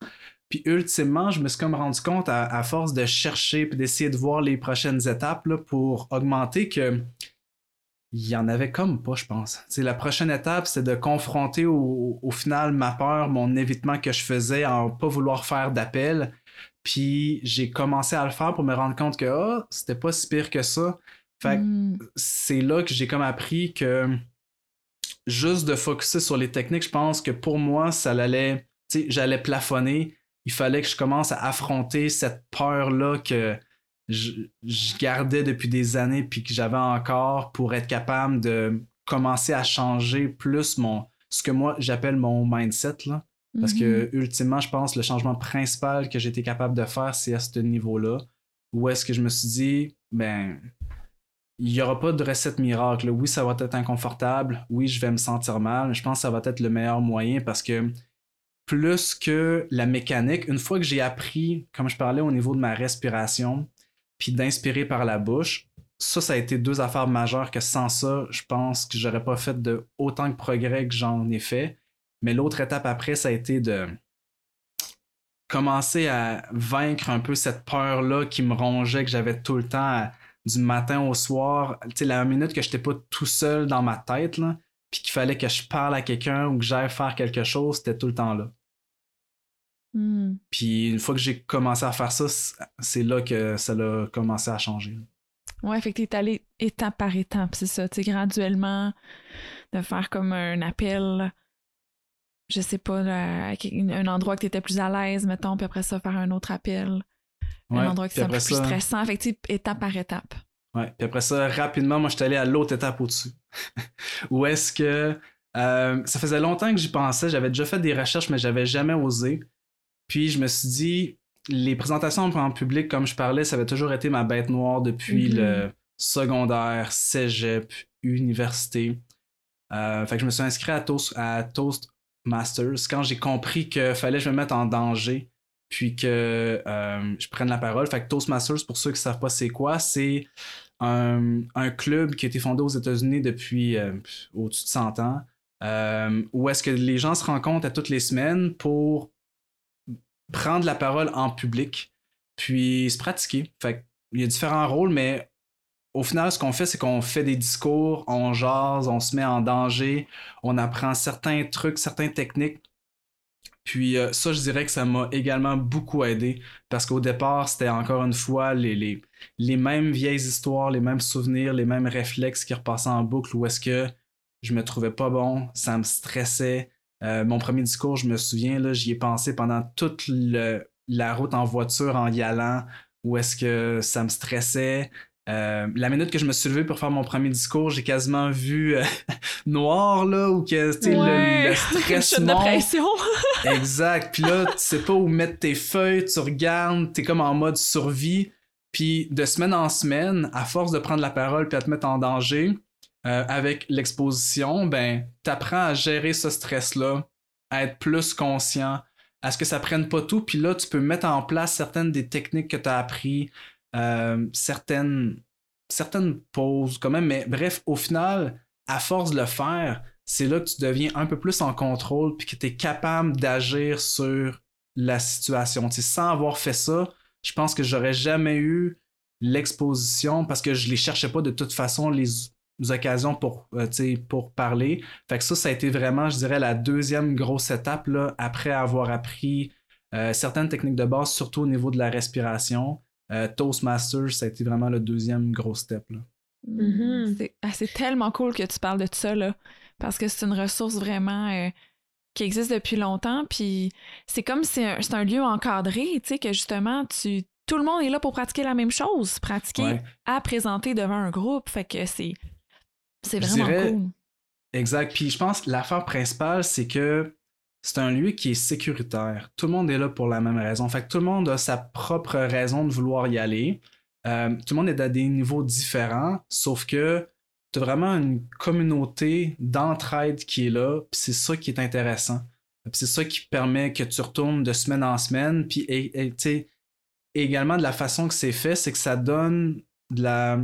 Puis ultimement, je me suis comme rendu compte à, force de chercher puis d'essayer de voir les prochaines étapes là, pour augmenter que il y en avait comme pas, je pense. C'est la prochaine étape, c'est de confronter au, au final ma peur, mon évitement que je faisais à pas vouloir faire d'appel. Puis j'ai commencé à le faire pour me rendre compte que ah, c'était pas si pire que ça. Fait que
Mm.
c'est là que j'ai comme appris que juste de focuser sur les techniques, je pense que pour moi, ça allait, tu sais, j'allais plafonner. Il fallait que je commence à affronter cette peur-là que je, je gardais depuis des années puis que j'avais encore pour être capable de commencer à changer plus mon ce que moi j'appelle mon mindset là. Parce que ultimement, je pense le changement principal que j'ai été capable de faire, c'est à ce niveau-là. Où est-ce que je me suis dit, ben, il n'y aura pas de recette miracle. Oui, ça va être inconfortable. Oui, je vais me sentir mal. Mais je pense que ça va être le meilleur moyen parce que plus que la mécanique, une fois que j'ai appris, comme je parlais au niveau de ma respiration, puis d'inspirer par la bouche, ça, ça a été deux affaires majeures que sans ça, je pense que j'aurais pas fait de autant de progrès que j'en ai fait. Mais l'autre étape après, ça a été de commencer à vaincre un peu cette peur-là qui me rongeait, que j'avais tout le temps à- du matin au soir. Tu sais, la minute que j'étais pas tout seul dans ma tête, là, puis qu'il fallait que je parle à quelqu'un ou que j'aille faire quelque chose, c'était tout le temps là.
Mm.
Puis une fois que j'ai commencé à faire ça, c'est là que ça a commencé à changer.
Ouais, fait que t'es allé étape par étape, c'est ça, tu sais, graduellement, de faire comme un appel, je sais pas, là, un endroit que t'étais plus à l'aise, mettons, puis après ça, faire un autre appel, un endroit qui
après
plus
ça-
stressant, fait que tu étape par étape.
Ouais. Puis après ça, rapidement, moi, je suis allé à l'autre étape au-dessus. Où est-ce que. euh, ça faisait longtemps que j'y pensais. J'avais déjà fait des recherches, mais j'avais jamais osé. Puis je me suis dit, les présentations en public, comme je parlais, ça avait toujours été ma bête noire depuis
Mhm.
le secondaire, cégep, université. Euh, fait que je me suis inscrit à, Toast, à Toastmasters quand j'ai compris qu'il fallait que je me mette en danger puis que euh, je prenne la parole. Fait que Toastmasters, pour ceux qui ne savent pas c'est quoi, c'est un, club qui a été fondé aux États-Unis depuis euh, au-dessus de 100 ans, euh, où est-ce que les gens se rencontrent à toutes les semaines pour prendre la parole en public, puis se pratiquer. Fait que il y a différents rôles, mais au final, ce qu'on fait, c'est qu'on fait des discours, on jase, on se met en danger, on apprend certains trucs, certaines techniques. Puis euh, ça, je dirais que ça m'a également beaucoup aidé parce qu'au départ, c'était encore une fois les, mêmes vieilles histoires, les mêmes souvenirs, les mêmes réflexes qui repassaient en boucle où est-ce que je me trouvais pas bon, ça me stressait. Euh, mon premier discours, je me souviens, là, j'y ai pensé pendant toute la route en voiture en y allant, où est-ce que ça me stressait. Euh, la minute que je me suis levé pour faire mon premier discours, j'ai quasiment vu euh, noir, là, ou que tu sais, le-
Ouais.
le, stress
Chute de pression.
Exact. Puis là, tu sais pas où mettre tes feuilles, tu regardes, t'es comme en mode survie. Puis de semaine en semaine, à force de prendre la parole puis à te mettre en danger, euh, avec l'exposition, ben, t'apprends à gérer ce stress-là, à être plus conscient, à ce que ça prenne pas tout. Puis là, tu peux mettre en place certaines des techniques que tu as appris, euh, certaines, pauses quand même. Mais bref, au final, à force de le faire, c'est là que tu deviens un peu plus en contrôle puis que tu es capable d'agir sur la situation. Sans avoir fait ça, je pense que j'aurais jamais eu l'exposition parce que je les cherchais pas de toute façon les, occasions pour, euh, parler. Fait que ça, ça a été vraiment, je dirais, la deuxième grosse étape après avoir appris euh, certaines techniques de base, surtout au niveau de la respiration. Euh, Toastmasters, ça a été vraiment le deuxième gros step. Là.
Mm-hmm.
Ah, c'est tellement cool que tu parles de ça, là, parce que c'est une ressource vraiment euh, qui existe depuis longtemps, puis c'est comme si c'est un, lieu encadré, tu sais, que justement, tu, tout le monde est là pour pratiquer la même chose, pratiquer à présenter devant un groupe, fait que c'est, c'est vraiment cool.
Exact, puis je pense que l'affaire principale, c'est que c'est un lieu qui est sécuritaire. Tout le monde est là pour la même raison. Fait que tout le monde a sa propre raison de vouloir y aller. Euh, tout le monde est à des niveaux différents, sauf que tu as vraiment une communauté d'entraide qui est là, puis c'est ça qui est intéressant. C'est ça qui permet que tu retournes de semaine en semaine, puis également de la façon que c'est fait, c'est que ça donne de la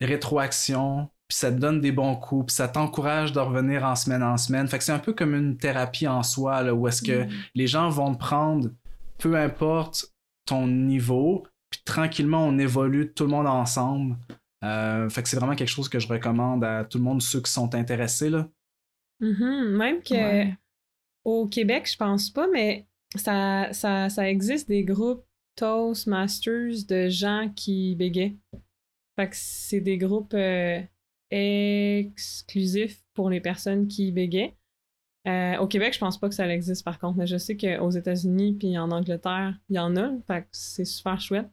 rétroaction, puis ça te donne des bons coups, puis ça t'encourage de revenir en semaine en semaine. Fait que c'est un peu comme une thérapie en soi, là, où est-ce que mm. les gens vont te prendre, peu importe ton niveau, puis tranquillement on évolue tout le monde ensemble. Euh, fait que c'est vraiment quelque chose que je recommande à tout le monde, ceux qui sont intéressés. Là.
Mm-hmm. Même que au Québec, je pense pas, mais ça, ça, ça existe des groupes Toastmasters de gens qui bégayent. Fait que c'est des groupes euh, exclusif pour les personnes qui bégaient. Euh, au Québec, je pense pas que ça existe par contre, mais je sais qu'aux États-Unis puis en Angleterre, il y en a, fait c'est super chouette.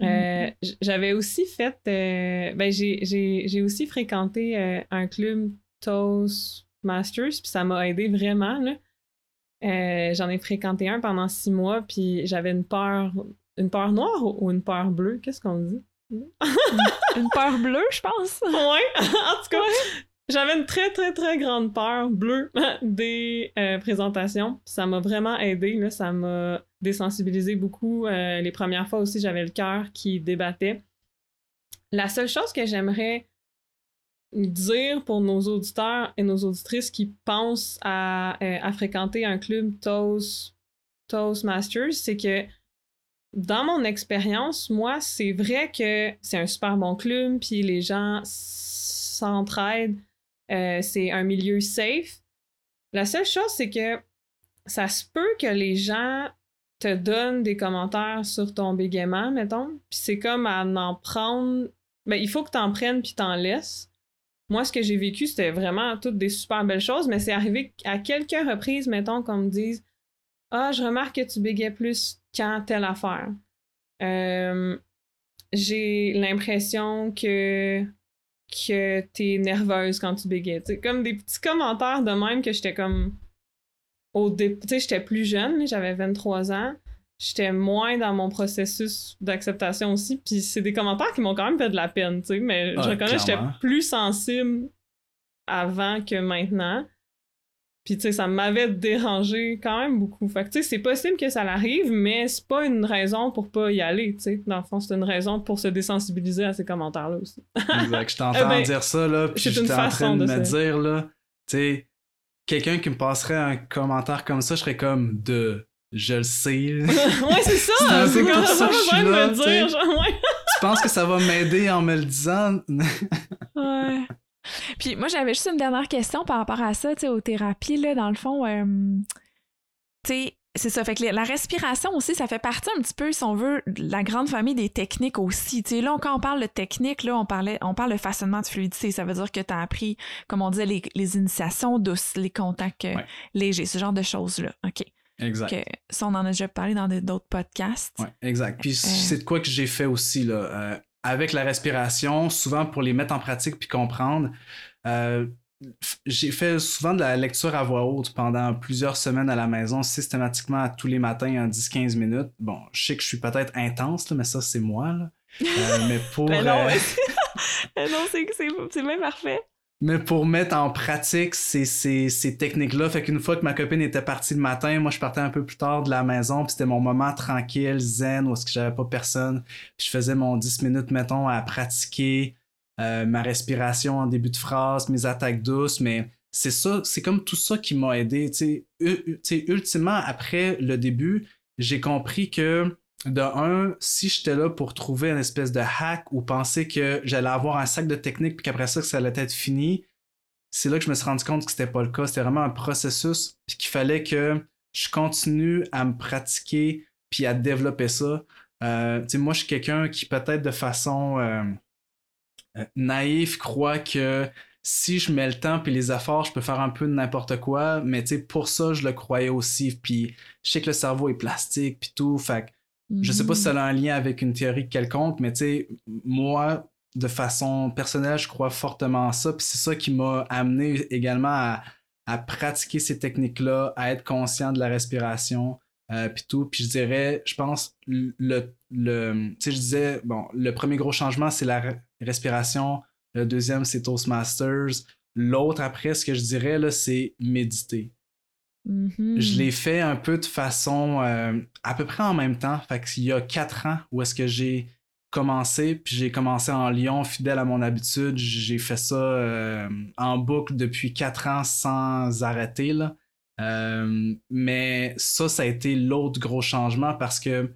Euh, mm-hmm. J'avais aussi fait, euh, ben j'ai aussi fréquenté un club Toastmasters, puis ça m'a aidé vraiment. J'en ai fréquenté un pendant six mois, puis j'avais une peur, une peur noire ou une peur bleue, qu'est-ce qu'on dit?
Une peur bleue, je pense.
Ouais, en tout cas, j'avais une très, très, très grande peur bleue des euh, présentations. Ça m'a vraiment aidé, ça m'a désensibilisé beaucoup. Euh, les premières fois aussi, j'avais le cœur qui débattait. La seule chose que j'aimerais dire pour nos auditeurs et nos auditrices qui pensent à, euh, à fréquenter un club Toast, Toastmasters, c'est que dans mon expérience, moi, c'est vrai que c'est un super bon club, puis les gens s'entraident. Euh, c'est un milieu safe. La seule chose, c'est que ça se peut que les gens te donnent des commentaires sur ton bégaiement, mettons. Puis c'est comme à en prendre. Ben, il faut que tu en prennes puis t'en laisses. Moi, ce que j'ai vécu, c'était vraiment toutes des super belles choses, mais c'est arrivé à quelques reprises, mettons, qu'on me dise Ah, je remarque que tu bégais plus quand telle affaire. Euh, j'ai l'impression que que t'es nerveuse quand tu bégayes. C'est comme des petits commentaires de même que j'étais comme au début, tu sais, j'étais plus jeune, j'avais 23 ans. J'étais moins dans mon processus d'acceptation aussi. Puis c'est des commentaires qui m'ont quand même fait de la peine, tu sais. Mais je reconnais que j'étais plus sensible avant que maintenant. Puis, tu sais, ça m'avait dérangé quand même beaucoup. Fait que, tu sais, c'est possible que ça l'arrive, mais c'est pas une raison pour pas y aller, tu sais. Dans le fond, c'est une raison pour se désensibiliser à ces commentaires-là aussi.
exact. Je t'entends eh ben, dire ça, là, puis j'étais en train de, me dire, là, tu sais, quelqu'un qui me passerait un commentaire comme ça, je serais comme de... Je le sais.
ouais, c'est ça! c'est comme ça que je suis là, me dire, genre, ouais.
tu penses que ça va m'aider en me le disant?
ouais. Puis moi, j'avais juste une dernière question par rapport à ça, tu sais, aux thérapies, là, dans le fond. Euh, tu sais, c'est ça. Fait que la respiration aussi, ça fait partie un petit peu, si on veut, de la grande famille des techniques aussi. Tu sais, là, quand on parle de technique, là, on, parlait, on parle de façonnement de fluidité. Ça veut dire que tu as appris, comme on disait, les, initiations douces, les contacts euh, légers, ce genre de choses-là. OK.
Exact.
ça, on en a déjà parlé dans d'autres podcasts.
Oui, exact. Puis euh, c'est de quoi que j'ai fait aussi, là avec la respiration, souvent pour les mettre en pratique puis comprendre. Euh, j'ai fait souvent de la lecture à voix haute pendant plusieurs semaines à la maison, systématiquement tous les matins en 10-15 minutes. Bon, je sais que je suis peut-être intense, mais ça, c'est moi. Euh, mais pour.
Ben non, euh, non c'est bien parfait.
Mais pour mettre en pratique ces, ces, techniques-là, fait qu'une fois que ma copine était partie le matin, moi je partais un peu plus tard de la maison, puis c'était mon moment tranquille, zen, où est-ce que j'avais pas personne. je faisais mon 10 minutes, mettons, à pratiquer euh, ma respiration en début de phrase, mes attaques douces, mais c'est ça, c'est comme tout ça qui m'a aidé. Tu sais, ultimement, après le début, j'ai compris que de un, si j'étais là pour trouver une espèce de hack ou penser que j'allais avoir un sac de technique puis qu'après ça, que ça allait être fini, c'est là que je me suis rendu compte que c'était pas le cas. C'était vraiment un processus puis qu'il fallait que je continue à me pratiquer puis à développer ça. Euh, moi, je suis quelqu'un qui peut-être de façon euh, euh, naïf croit que si je mets le temps puis les efforts, je peux faire un peu de n'importe quoi, mais pour ça, je le croyais aussi. Puis je sais que le cerveau est plastique puis tout, fait je sais pas si ça a un lien avec une théorie quelconque, mais tu sais, moi, de façon personnelle, je crois fortement à ça. Puis c'est ça qui m'a amené également à, pratiquer ces techniques-là, à être conscient de la respiration, euh, puis tout. Puis je dirais, je pense, le, le tu sais, je disais, bon, le premier gros changement, c'est la respiration. Le deuxième, c'est Toastmasters. L'autre, après, ce que je dirais, là, c'est méditer.
Mm-hmm.
Je l'ai fait un peu de façon euh, à peu près en même temps. Fait qu'il y a quatre ans où est-ce que j'ai commencé, puis j'ai commencé en Lyon, fidèle à mon habitude. J'ai fait ça euh, en boucle depuis quatre ans sans arrêter. Là. Euh, mais ça, ça a été l'autre gros changement parce que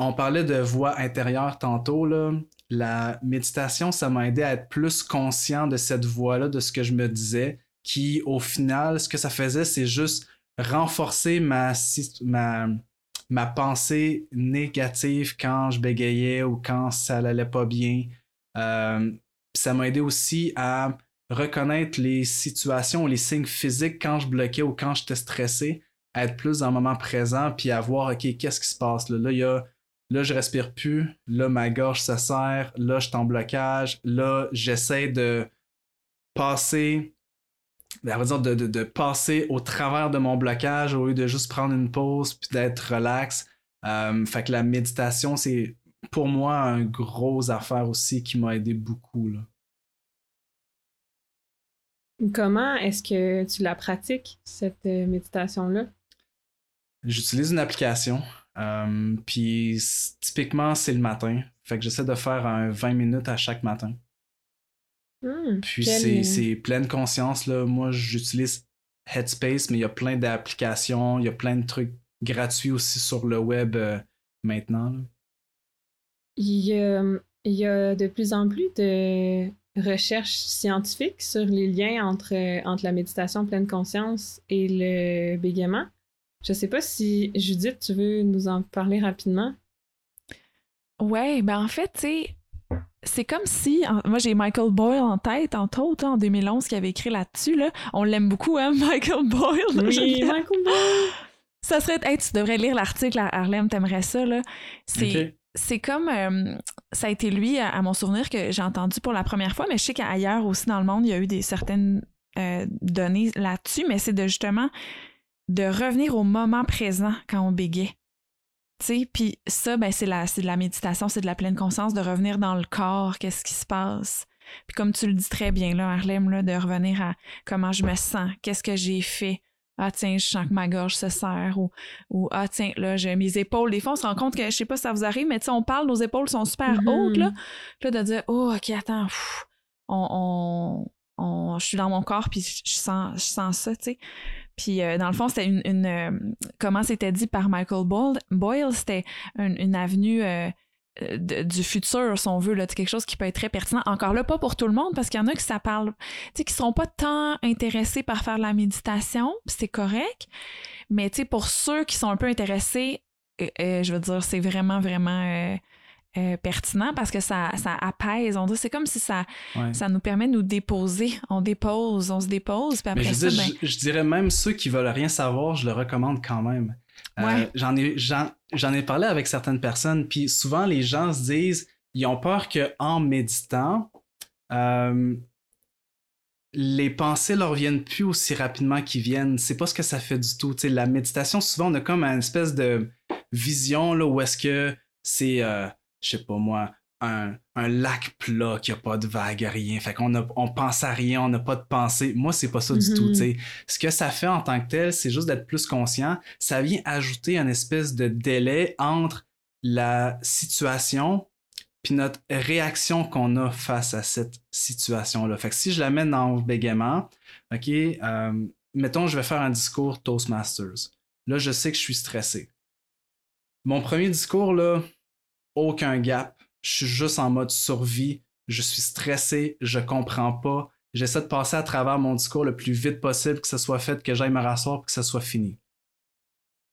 on parlait de voix intérieure tantôt. Là. La méditation, ça m'a aidé à être plus conscient de cette voix-là, de ce que je me disais qui, au final, ce que ça faisait, c'est juste renforcer ma, ma, ma pensée négative quand je bégayais ou quand ça n'allait pas bien. Euh, ça m'a aidé aussi à reconnaître les situations, les signes physiques quand je bloquais ou quand j'étais stressé, à être plus dans le moment présent, puis à voir, OK, qu'est-ce qui se passe là? Là, y a, là, je respire plus, là, ma gorge se serre, là, je suis en blocage, là, j'essaie de passer ben, de, de, passer au travers de mon blocage au lieu de juste prendre une pause puis d'être relax. Euh, fait que la méditation, c'est pour moi un gros affaire aussi qui m'a aidé beaucoup. Là.
Comment est-ce que tu la pratiques, cette euh, méditation-là?
J'utilise une application. Euh, puis typiquement, c'est le matin. Fait que j'essaie de faire un 20 minutes à chaque matin.
Hmm,
Puis c'est pleine conscience. Là. Moi, j'utilise Headspace, mais il y a plein d'applications, il y a plein de trucs gratuits aussi sur le web euh, maintenant.
Il y, a, de plus en plus de recherches scientifiques sur les liens entre, entre la méditation pleine conscience et le bégaiement. Je sais pas si Judith, tu veux nous en parler rapidement?
Ouais, ben en fait, tu sais, c'est comme si, moi j'ai Michael Boyle en tête, entre autres, en 2011, qui avait écrit là-dessus. Là. On l'aime beaucoup, hein, Michael Boyle.
Oui, Michael Boyle.
Ça serait, hey, tu devrais lire l'article à Harlem, t'aimerais ça. Là. C'est, c'est comme, euh, ça a été lui, à, mon souvenir, que j'ai entendu pour la première fois, mais je sais qu'ailleurs aussi dans le monde, il y a eu des certaines euh, données là-dessus, mais c'est de justement de revenir au moment présent quand on bégait. Puis ça, ben, c'est de la méditation, c'est de la pleine conscience, de revenir dans le corps, qu'est-ce qui se passe. Puis comme tu le dis très bien, là, Harlem, là, de revenir à comment je me sens, qu'est-ce que j'ai fait. Ah tiens, je sens que ma gorge se serre ou, ou ah tiens, là, j'ai mes épaules. Des fois, on se rend compte que, je sais pas si ça vous arrive, mais tu sais, on parle, nos épaules sont super mm-hmm. hautes, là. Là, de dire, oh, ok, attends, on, on, je suis dans mon corps, puis je sens, je sens ça, tu sais. Puis euh, dans le fond, c'était une, euh, comment c'était dit par Michael Boyle, c'était une, avenue euh, du futur, si on veut, là, quelque chose qui peut être très pertinent. Encore là, pas pour tout le monde, parce qu'il y en a qui ça parle, tu qui seront pas tant intéressés par faire la méditation, c'est correct. Mais tu sais, pour ceux qui sont un peu intéressés, je veux dire, c'est vraiment, vraiment euh, pertinent parce que ça, ça apaise. On c'est comme si ça, ça nous permet de nous déposer. On dépose, on se dépose. Puis après
je,
ça,
ben je, dirais même ceux qui veulent rien savoir, je le recommande quand même. Euh, j'en ai, j'en, ai parlé avec certaines personnes, puis souvent les gens se disent, ils ont peur qu'en méditant, euh, les pensées leur viennent plus aussi rapidement qu'ils viennent. C'est pas ce que ça fait du tout. la méditation, souvent, on a comme une espèce de vision là, où est-ce que c'est je sais pas moi, un, lac plat qui a pas de vagues, rien. Fait qu'on on pense à rien, on n'a pas de pensée. Moi, c'est pas ça du tout, tu Ce que ça fait en tant que tel, c'est juste d'être plus conscient. Ça vient ajouter un espèce de délai entre la situation puis notre réaction qu'on a face à cette situation-là. Fait que si je la mets dans le bégaiement, OK, euh, mettons, je vais faire un discours Toastmasters. Là, je sais que je suis stressé. Mon premier discours, là, aucun gap. Je suis juste en mode survie. Je suis stressé. Je comprends pas. J'essaie de passer à travers mon discours le plus vite possible, que ce soit fait, que j'aille me rasseoir, que ce soit fini.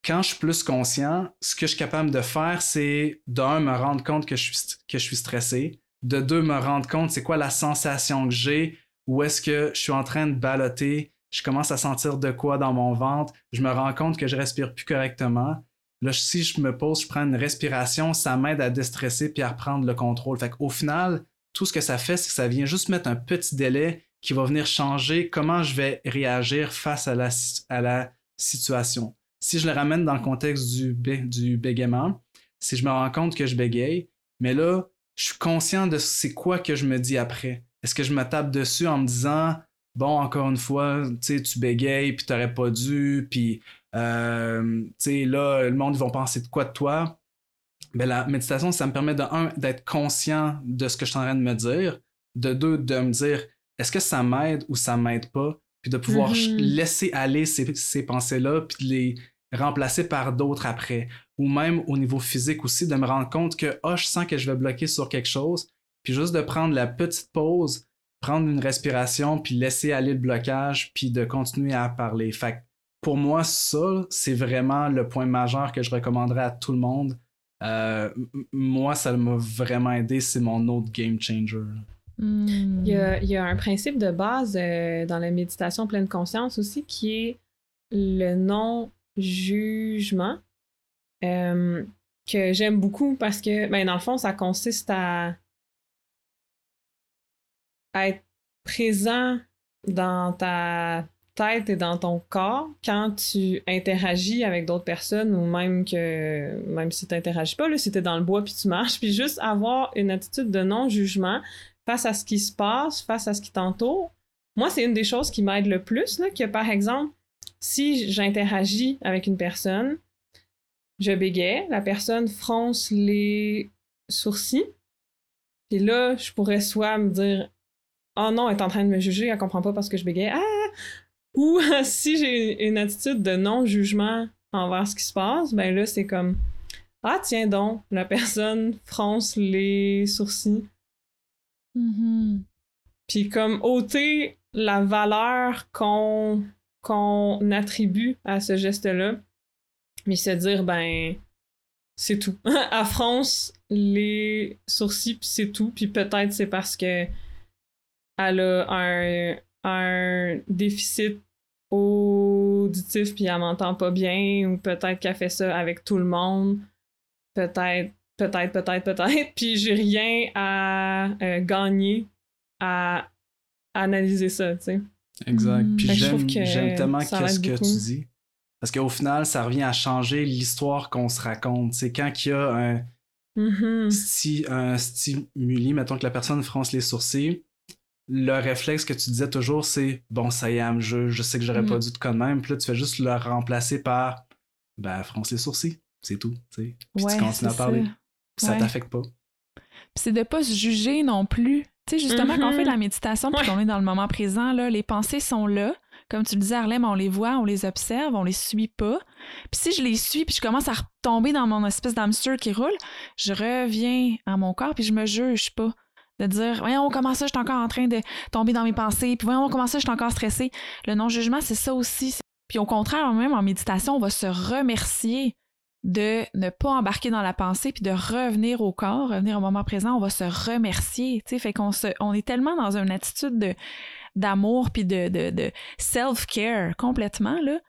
Quand je suis plus conscient, ce que je suis capable de faire, c'est d'un, me rendre compte que je suis, que je suis stressé, De deux, me rendre compte c'est quoi la sensation que j'ai, où est-ce que je suis en train de balloter, je commence à sentir de quoi dans mon ventre, je me rends compte que je respire plus correctement. Là, si je me pose, je prends une respiration, ça m'aide à déstresser puis à reprendre le contrôle. Fait qu'au final, tout ce que ça fait, c'est que ça vient juste mettre un petit délai qui va venir changer comment je vais réagir face à la, situation. Si je le ramène dans le contexte du, bégaiement, si je me rends compte que je bégaye, mais là, je suis conscient de c'est quoi que je me dis après. Est-ce que je me tape dessus en me disant bon, encore une fois, tu bégayes, puis t'aurais pas dû, puis euh, là, le monde, ils vont penser de quoi de toi? Ben, la méditation, ça me permet de, un, d'être conscient de ce que je suis en train de me dire, de deux, de me dire, est-ce que ça m'aide ou ça m'aide pas, puis de pouvoir mm-hmm. laisser aller ces, ces pensées-là, puis de les remplacer par d'autres après. Ou même au niveau physique aussi, de me rendre compte que, oh, je sens que je vais bloquer sur quelque chose, puis juste de prendre la petite pause, prendre une respiration, puis laisser aller le blocage, puis de continuer à parler. Fait pour moi, ça, c'est vraiment le point majeur que je recommanderais à tout le monde. Euh, moi, ça m'a vraiment aidé, c'est mon autre game changer.
Hmm. Il, y a, un principe de base euh, dans la méditation pleine conscience aussi qui est le non-jugement, euh, que j'aime beaucoup parce que, ben, dans le fond, ça consiste à être présent dans ta tête et dans ton corps quand tu interagis avec d'autres personnes ou même que même si tu n'interagis pas, là, si tu es dans le bois puis tu marches, puis juste avoir une attitude de non-jugement face à ce qui se passe, face à ce qui t'entoure. Moi, c'est une des choses qui m'aide le plus, là, que par exemple, si j'interagis avec une personne, je bégaye, la personne fronce les sourcils, et là, je pourrais soit me dire oh non, elle est en train de me juger, elle comprend pas parce que je bégaye. Ah! Ou si j'ai une attitude de non-jugement envers ce qui se passe, ben là, c'est comme Ah, tiens donc, la personne fronce les sourcils.
Mm-hmm.
Puis comme ôter la valeur qu'on attribue à ce geste-là, mais se dire, ben, c'est tout. elle fronce les sourcils, puis c'est tout. Puis peut-être c'est parce que elle a un, un déficit auditif puis elle m'entend pas bien ou peut-être qu'elle fait ça avec tout le monde. Peut-être, peut-être, peut-être, peut-être. Puis j'ai rien à euh, gagner à analyser ça, tu sais.
Exact. Hmm. Puis j'aime tellement qu'est-ce que tu dis. Parce qu'au final, ça revient à changer l'histoire qu'on se raconte. C'est quand il y a un,
mm-hmm.
un stimuli, mettons que la personne fronce les sourcils, le réflexe que tu disais toujours, c'est bon, ça y est, je, je sais que j'aurais pas mm. dû te quand même. Puis là, tu fais juste le remplacer par ben, fronce les sourcils. C'est tout. Puis tu continues à parler. Ça, ça t'affecte pas.
Puis c'est de pas se juger non plus. Tu sais, justement, quand on fait de la mm-hmm. méditation puis qu'on est dans le moment présent, là, les pensées sont là. Comme tu le disais, Arlem, on les voit, on les observe, on les suit pas. Puis si je les suis puis je commence à retomber dans mon espèce d'hamster qui roule, je reviens à mon corps puis je me juge pas de dire voyons comment ça je suis encore en train de tomber dans mes pensées puis voyons comment ça je suis encore stressé le non jugement c'est ça aussi. Puis au contraire même en méditation on va se remercier de ne pas embarquer dans la pensée puis de revenir au corps revenir au moment présent. On va se remercier tu sais. Fait qu'on se on est tellement dans une attitude de d'amour puis de, de, self care complètement là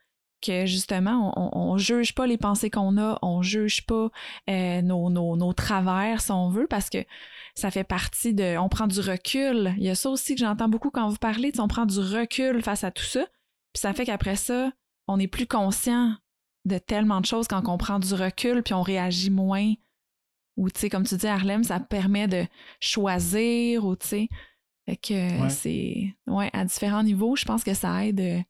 que justement, on, on, juge pas les pensées qu'on a, on juge pas euh, nos, nos, nos, travers, si on veut, parce que ça fait partie de. On prend du recul. Il y a ça aussi que j'entends beaucoup quand vous parlez. On prend du recul face à tout ça. Puis ça fait qu'après ça, on est plus conscient de tellement de choses quand on prend du recul, puis on réagit moins. Ou, tu sais, comme tu dis, Harlem, ça permet de choisir, ou, tu sais. Fait que c'est. Ouais, à différents niveaux, je pense que ça aide euh,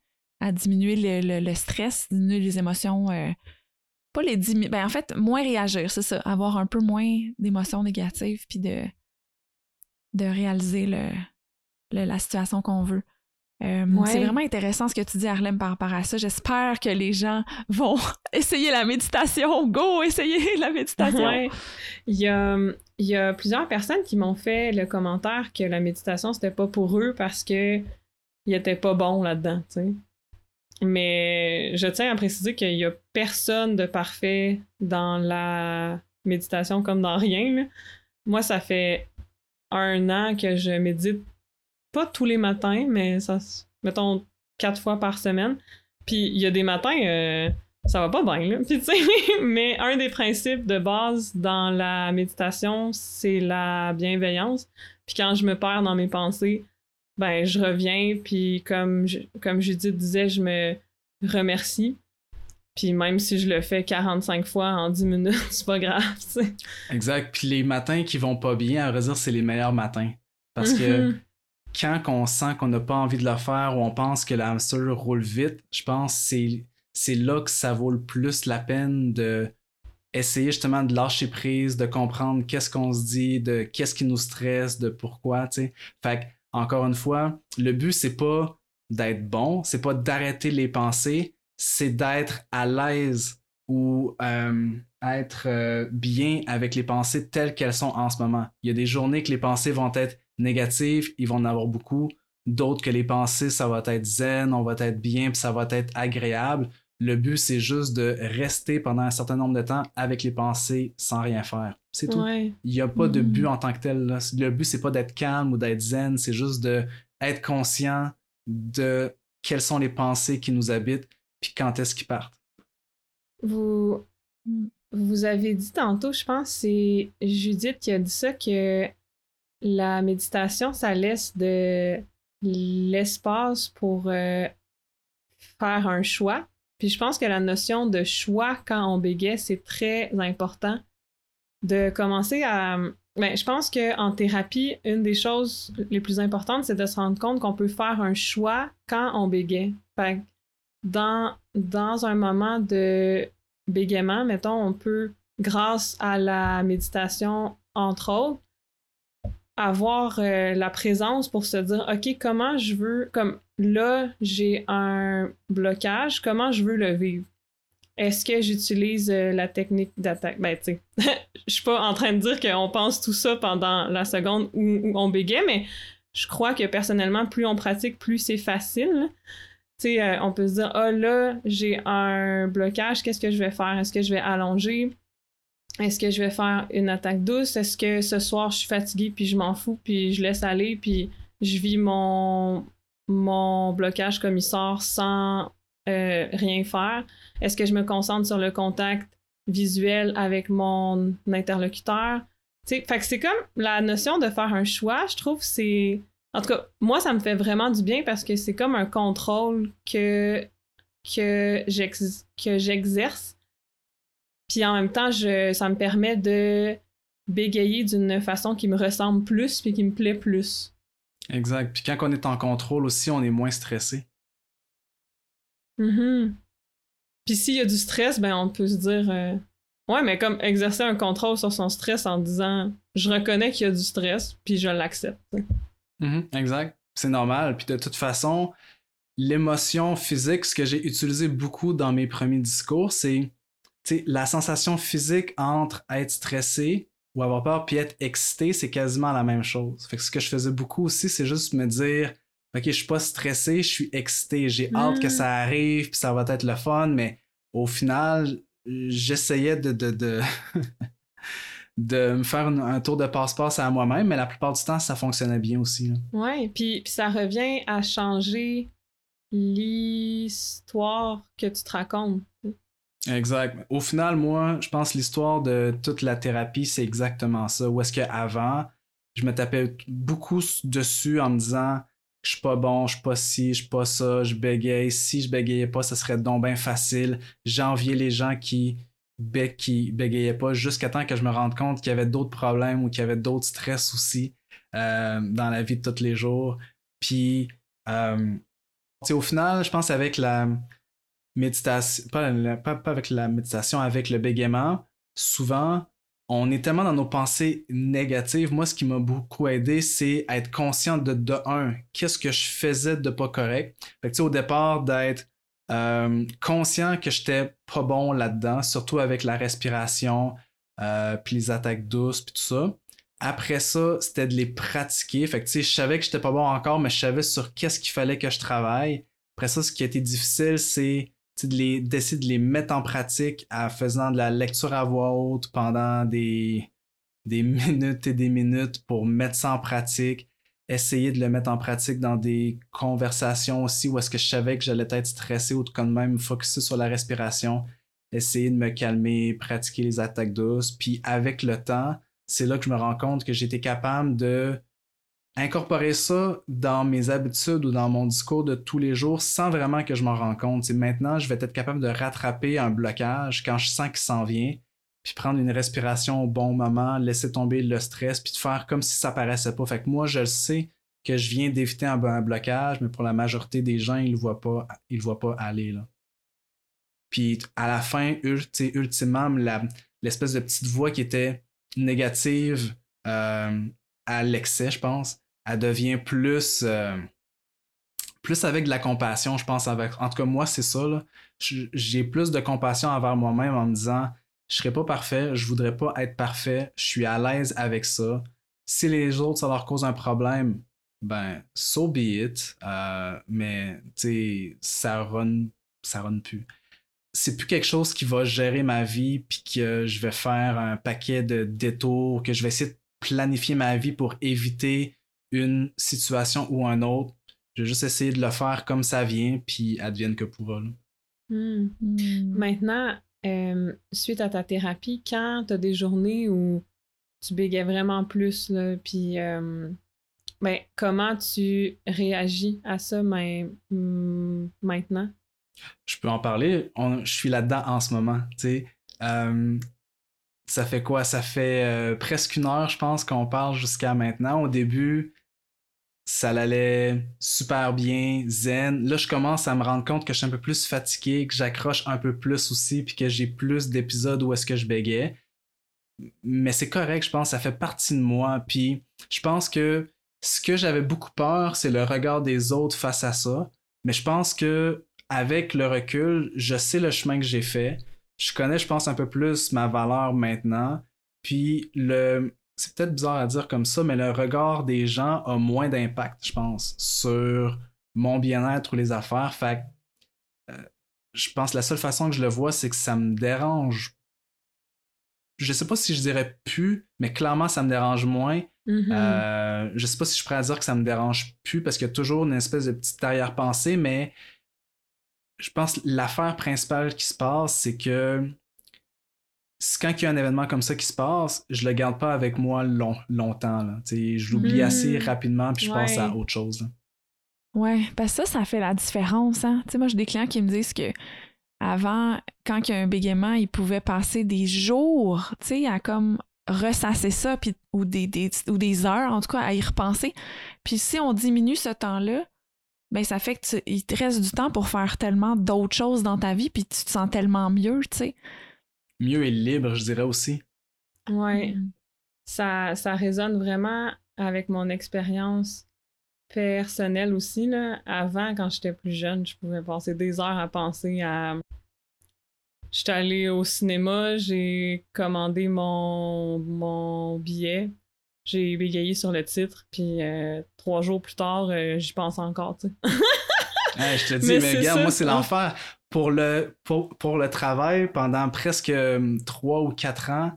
à diminuer le, le, stress, diminuer les émotions euh, pas les ben en fait moins réagir c'est ça avoir un peu moins d'émotions négatives puis de de réaliser le, la situation qu'on veut euh, C'est vraiment intéressant ce que tu dis, Harlem, par rapport à ça. J'espère que les gens vont essayer la méditation. Go, essayer la méditation.
Il, y a, il y a plusieurs personnes qui m'ont fait le commentaire que la méditation, c'était pas pour eux parce que ils étaient pas bons là-dedans. Tu sais. Mais je tiens à préciser qu'il n'y a personne de parfait dans la méditation comme dans rien. Moi, ça fait un an que je médite pas tous les matins, mais ça, mettons quatre fois par semaine. Puis il y a des matins, euh, ça va pas bien, là. Puis, mais un des principes de base dans la méditation, c'est la bienveillance. Puis quand je me perds dans mes pensées, ben je reviens, puis comme, comme Judith disait, je me remercie. Puis même si je le fais 45 fois en 10 minutes, c'est pas grave, sais.
Exact. Puis les matins qui vont pas bien, à vrai dire, c'est les meilleurs matins. Parce que mm-hmm. quand on sent qu'on n'a pas envie de le faire ou on pense que la hamster roule vite, je pense que c'est, c'est là que ça vaut le plus la peine de essayer justement de lâcher prise, de comprendre qu'est-ce qu'on se dit, de qu'est-ce qui nous stresse, de pourquoi, tu sais. Fait que, encore une fois, le but, c'est pas d'être bon, c'est pas d'arrêter les pensées, c'est d'être à l'aise ou euh, être euh, bien avec les pensées telles qu'elles sont en ce moment. Il y a des journées que les pensées vont être négatives, ils vont en avoir beaucoup. D'autres que les pensées, ça va être zen, on va être bien, puis ça va être agréable. Le but, c'est juste de rester pendant un certain nombre de temps avec les pensées sans rien faire. C'est tout. Il n'y a pas de but mm-hmm. en tant que tel. Le but, c'est pas d'être calme ou d'être zen, c'est juste d'être conscient de quelles sont les pensées qui nous habitent puis quand est-ce qu'ils partent.
Vous, vous avez dit tantôt, je pense, c'est Judith qui a dit ça, que la méditation, ça laisse de l'espace pour euh, faire un choix. Puis je pense que la notion de choix quand on bégaye, c'est très important de commencer à. Ben, je pense qu'en thérapie, une des choses les plus importantes, c'est de se rendre compte qu'on peut faire un choix quand on bégaye. Dans, dans un moment de bégaiement, mettons, on peut, grâce à la méditation, entre autres, avoir euh, la présence pour se dire, OK, comment je veux, comme là, j'ai un blocage, comment je veux le vivre? Est-ce que j'utilise euh, la technique d'attaque? Ben, tu sais, je suis pas en train de dire qu'on pense tout ça pendant la seconde où, on bégaye, mais je crois que personnellement, plus on pratique, plus c'est facile. Tu sais, euh, on peut se dire, ah oh, là, j'ai un blocage, qu'est-ce que je vais faire? Est-ce que je vais allonger? Est-ce que je vais faire une attaque douce? Est-ce que ce soir, je suis fatiguée, puis je m'en fous, puis je laisse aller, puis je vis mon, mon blocage comme il sort sans euh, rien faire? Est-ce que je me concentre sur le contact visuel avec mon interlocuteur? Fait que c'est comme la notion de faire un choix, je trouve, c'est en tout cas, moi, ça me fait vraiment du bien parce que c'est comme un contrôle que, que j'exerce. Puis en même temps, je, ça me permet de bégayer d'une façon qui me ressemble plus puis qui me plaît plus.
Exact. Puis quand on est en contrôle aussi, on est moins stressé.
Mm Puis s'il y a du stress, ben on peut se dire euh, Ouais, mais comme exercer un contrôle sur son stress en disant je reconnais qu'il y a du stress, puis je l'accepte.
Mhm, exact. C'est normal. Puis de toute façon, l'émotion physique, ce que j'ai utilisé beaucoup dans mes premiers discours, c'est la sensation physique entre être stressé ou avoir peur puis être excité, c'est quasiment la même chose. Fait que ce que je faisais beaucoup aussi, c'est juste me dire OK, je suis pas stressé, je suis excité, j'ai hâte que mm. ça arrive, puis ça va être le fun, mais au final, j'essayais de, de de me faire un, tour de passe-passe à moi-même, mais la plupart du temps, ça fonctionnait bien aussi.
Oui, puis, puis ça revient à changer l'histoire que tu te racontes.
Exact. Au final, moi, je pense que l'histoire de toute la thérapie, c'est exactement ça. Où est-ce qu'avant, je me tapais beaucoup dessus en me disant je suis pas bon, je suis pas ci, je suis pas ça, je bégaye. Si je bégayais pas, ça serait donc bien facile. J'enviais les gens qui bec qui bégayait pas jusqu'à temps que je me rende compte qu'il y avait d'autres problèmes ou qu'il y avait d'autres stress aussi euh, dans la vie de tous les jours. Puis, euh, au final, je pense avec la méditation, pas, avec la méditation, avec le bégaiement, souvent, on est tellement dans nos pensées négatives. Moi, ce qui m'a beaucoup aidé, c'est être conscient de, de un, qu'est-ce que je faisais de pas correct. Fait au départ, d'être euh, conscient que j'étais pas bon là-dedans, surtout avec la respiration, euh, puis les attaques douces, puis tout ça. Après ça, c'était de les pratiquer. Fait que, je savais que j'étais pas bon encore, mais je savais sur qu'est-ce qu'il fallait que je travaille. Après ça, ce qui a été difficile, c'est d'essayer de les mettre en pratique en faisant de la lecture à voix haute pendant des, minutes et des minutes pour mettre ça en pratique, essayer de le mettre en pratique dans des conversations aussi où est-ce que je savais que j'allais être stressé ou quand même focuser sur la respiration, essayer de me calmer, pratiquer les attaques douces. Puis avec le temps, c'est là que je me rends compte que j'étais capable de incorporer ça dans mes habitudes ou dans mon discours de tous les jours sans vraiment que je m'en rende compte. maintenant, je vais être capable de rattraper un blocage quand je sens qu'il s'en vient, puis prendre une respiration au bon moment, laisser tomber le stress, puis de faire comme si ça paraissait pas. Fait que moi, je sais que je viens d'éviter un, blocage, mais pour la majorité des gens, ils le voient pas, le voient pas aller. Là. Puis à la fin, ultimement, l'espèce de petite voix qui était négative euh, à l'excès, je pense, elle devient plus, euh, plus avec de la compassion, je pense. Avec, en tout cas, moi, c'est ça. J'ai plus de compassion envers moi-même en me disant je serai pas parfait, je voudrais pas être parfait, je suis à l'aise avec ça. Si les autres, ça leur cause un problème, ben, so be it. Euh, mais, tu sais, ça run, ça run plus. C'est plus quelque chose qui va gérer ma vie, puis que je vais faire un paquet de détours, que je vais essayer de planifier ma vie pour éviter une situation ou un autre. Je vais juste essayer de le faire comme ça vient, puis advienne que pourra.
Hmm. Hmm. Maintenant, euh, suite à ta thérapie, quand tu as des journées où tu bégais vraiment plus, là, puis euh, ben, comment tu réagis à ça hmm, maintenant?
Je peux en parler. je suis là-dedans en ce moment. Euh, ça fait quoi? Ça fait presque une heure, je pense, qu'on parle jusqu'à maintenant. Au début, ça allait super bien, zen. Là, je commence à me rendre compte que je suis un peu plus fatigué, que j'accroche un peu plus aussi, puis que j'ai plus d'épisodes où est-ce que je bégais. Mais c'est correct, je pense, ça fait partie de moi. Puis je pense que ce que j'avais beaucoup peur, c'est le regard des autres face à ça. Mais je pense que avec le recul, je sais le chemin que j'ai fait. Je connais, je pense, un peu plus ma valeur maintenant. Puis le, c'est peut-être bizarre à dire comme ça, mais le regard des gens a moins d'impact, je pense, sur mon bien-être ou les affaires. Fait euh, je pense que la seule façon que je le vois, c'est que ça me dérange. Je sais pas si je dirais plus, mais clairement, ça me dérange moins. Mm-hmm. Euh, je sais pas si je pourrais dire que ça me dérange plus parce qu'il y a toujours une espèce de petite arrière-pensée, mais je pense que l'affaire principale qui se passe, c'est que quand il y a un événement comme ça qui se passe, je le garde pas avec moi longtemps. Là. Je l'oublie assez hmm. rapidement puis je passe à autre chose.
Ouais, parce que ça, ça fait la différence. Hein? moi, j'ai des clients qui me disent que avant, quand il y a un bégaiement, ils pouvaient passer des jours à comme ressasser ça puis, ou, des, ou des heures, en tout cas, à y repenser. Puis si on diminue ce temps-là, ben ça fait qu'il te reste du temps pour faire tellement d'autres choses dans ta vie puis tu te sens tellement mieux, tu sais
mieux et libre, je dirais aussi.
Ouais. Mm. Ça, ça résonne vraiment avec mon expérience personnelle aussi. Là. Avant, quand j'étais plus jeune, je pouvais passer des heures à penser à. J'étais allée au cinéma, j'ai commandé mon, mon billet, j'ai bégayé sur le titre, puis euh, trois jours plus tard, euh, j'y pense encore, tu
sais. je te dis, mais, regarde, moi, c'est l'enfer pour le, pour, le travail, pendant presque euh, trois ou quatre ans,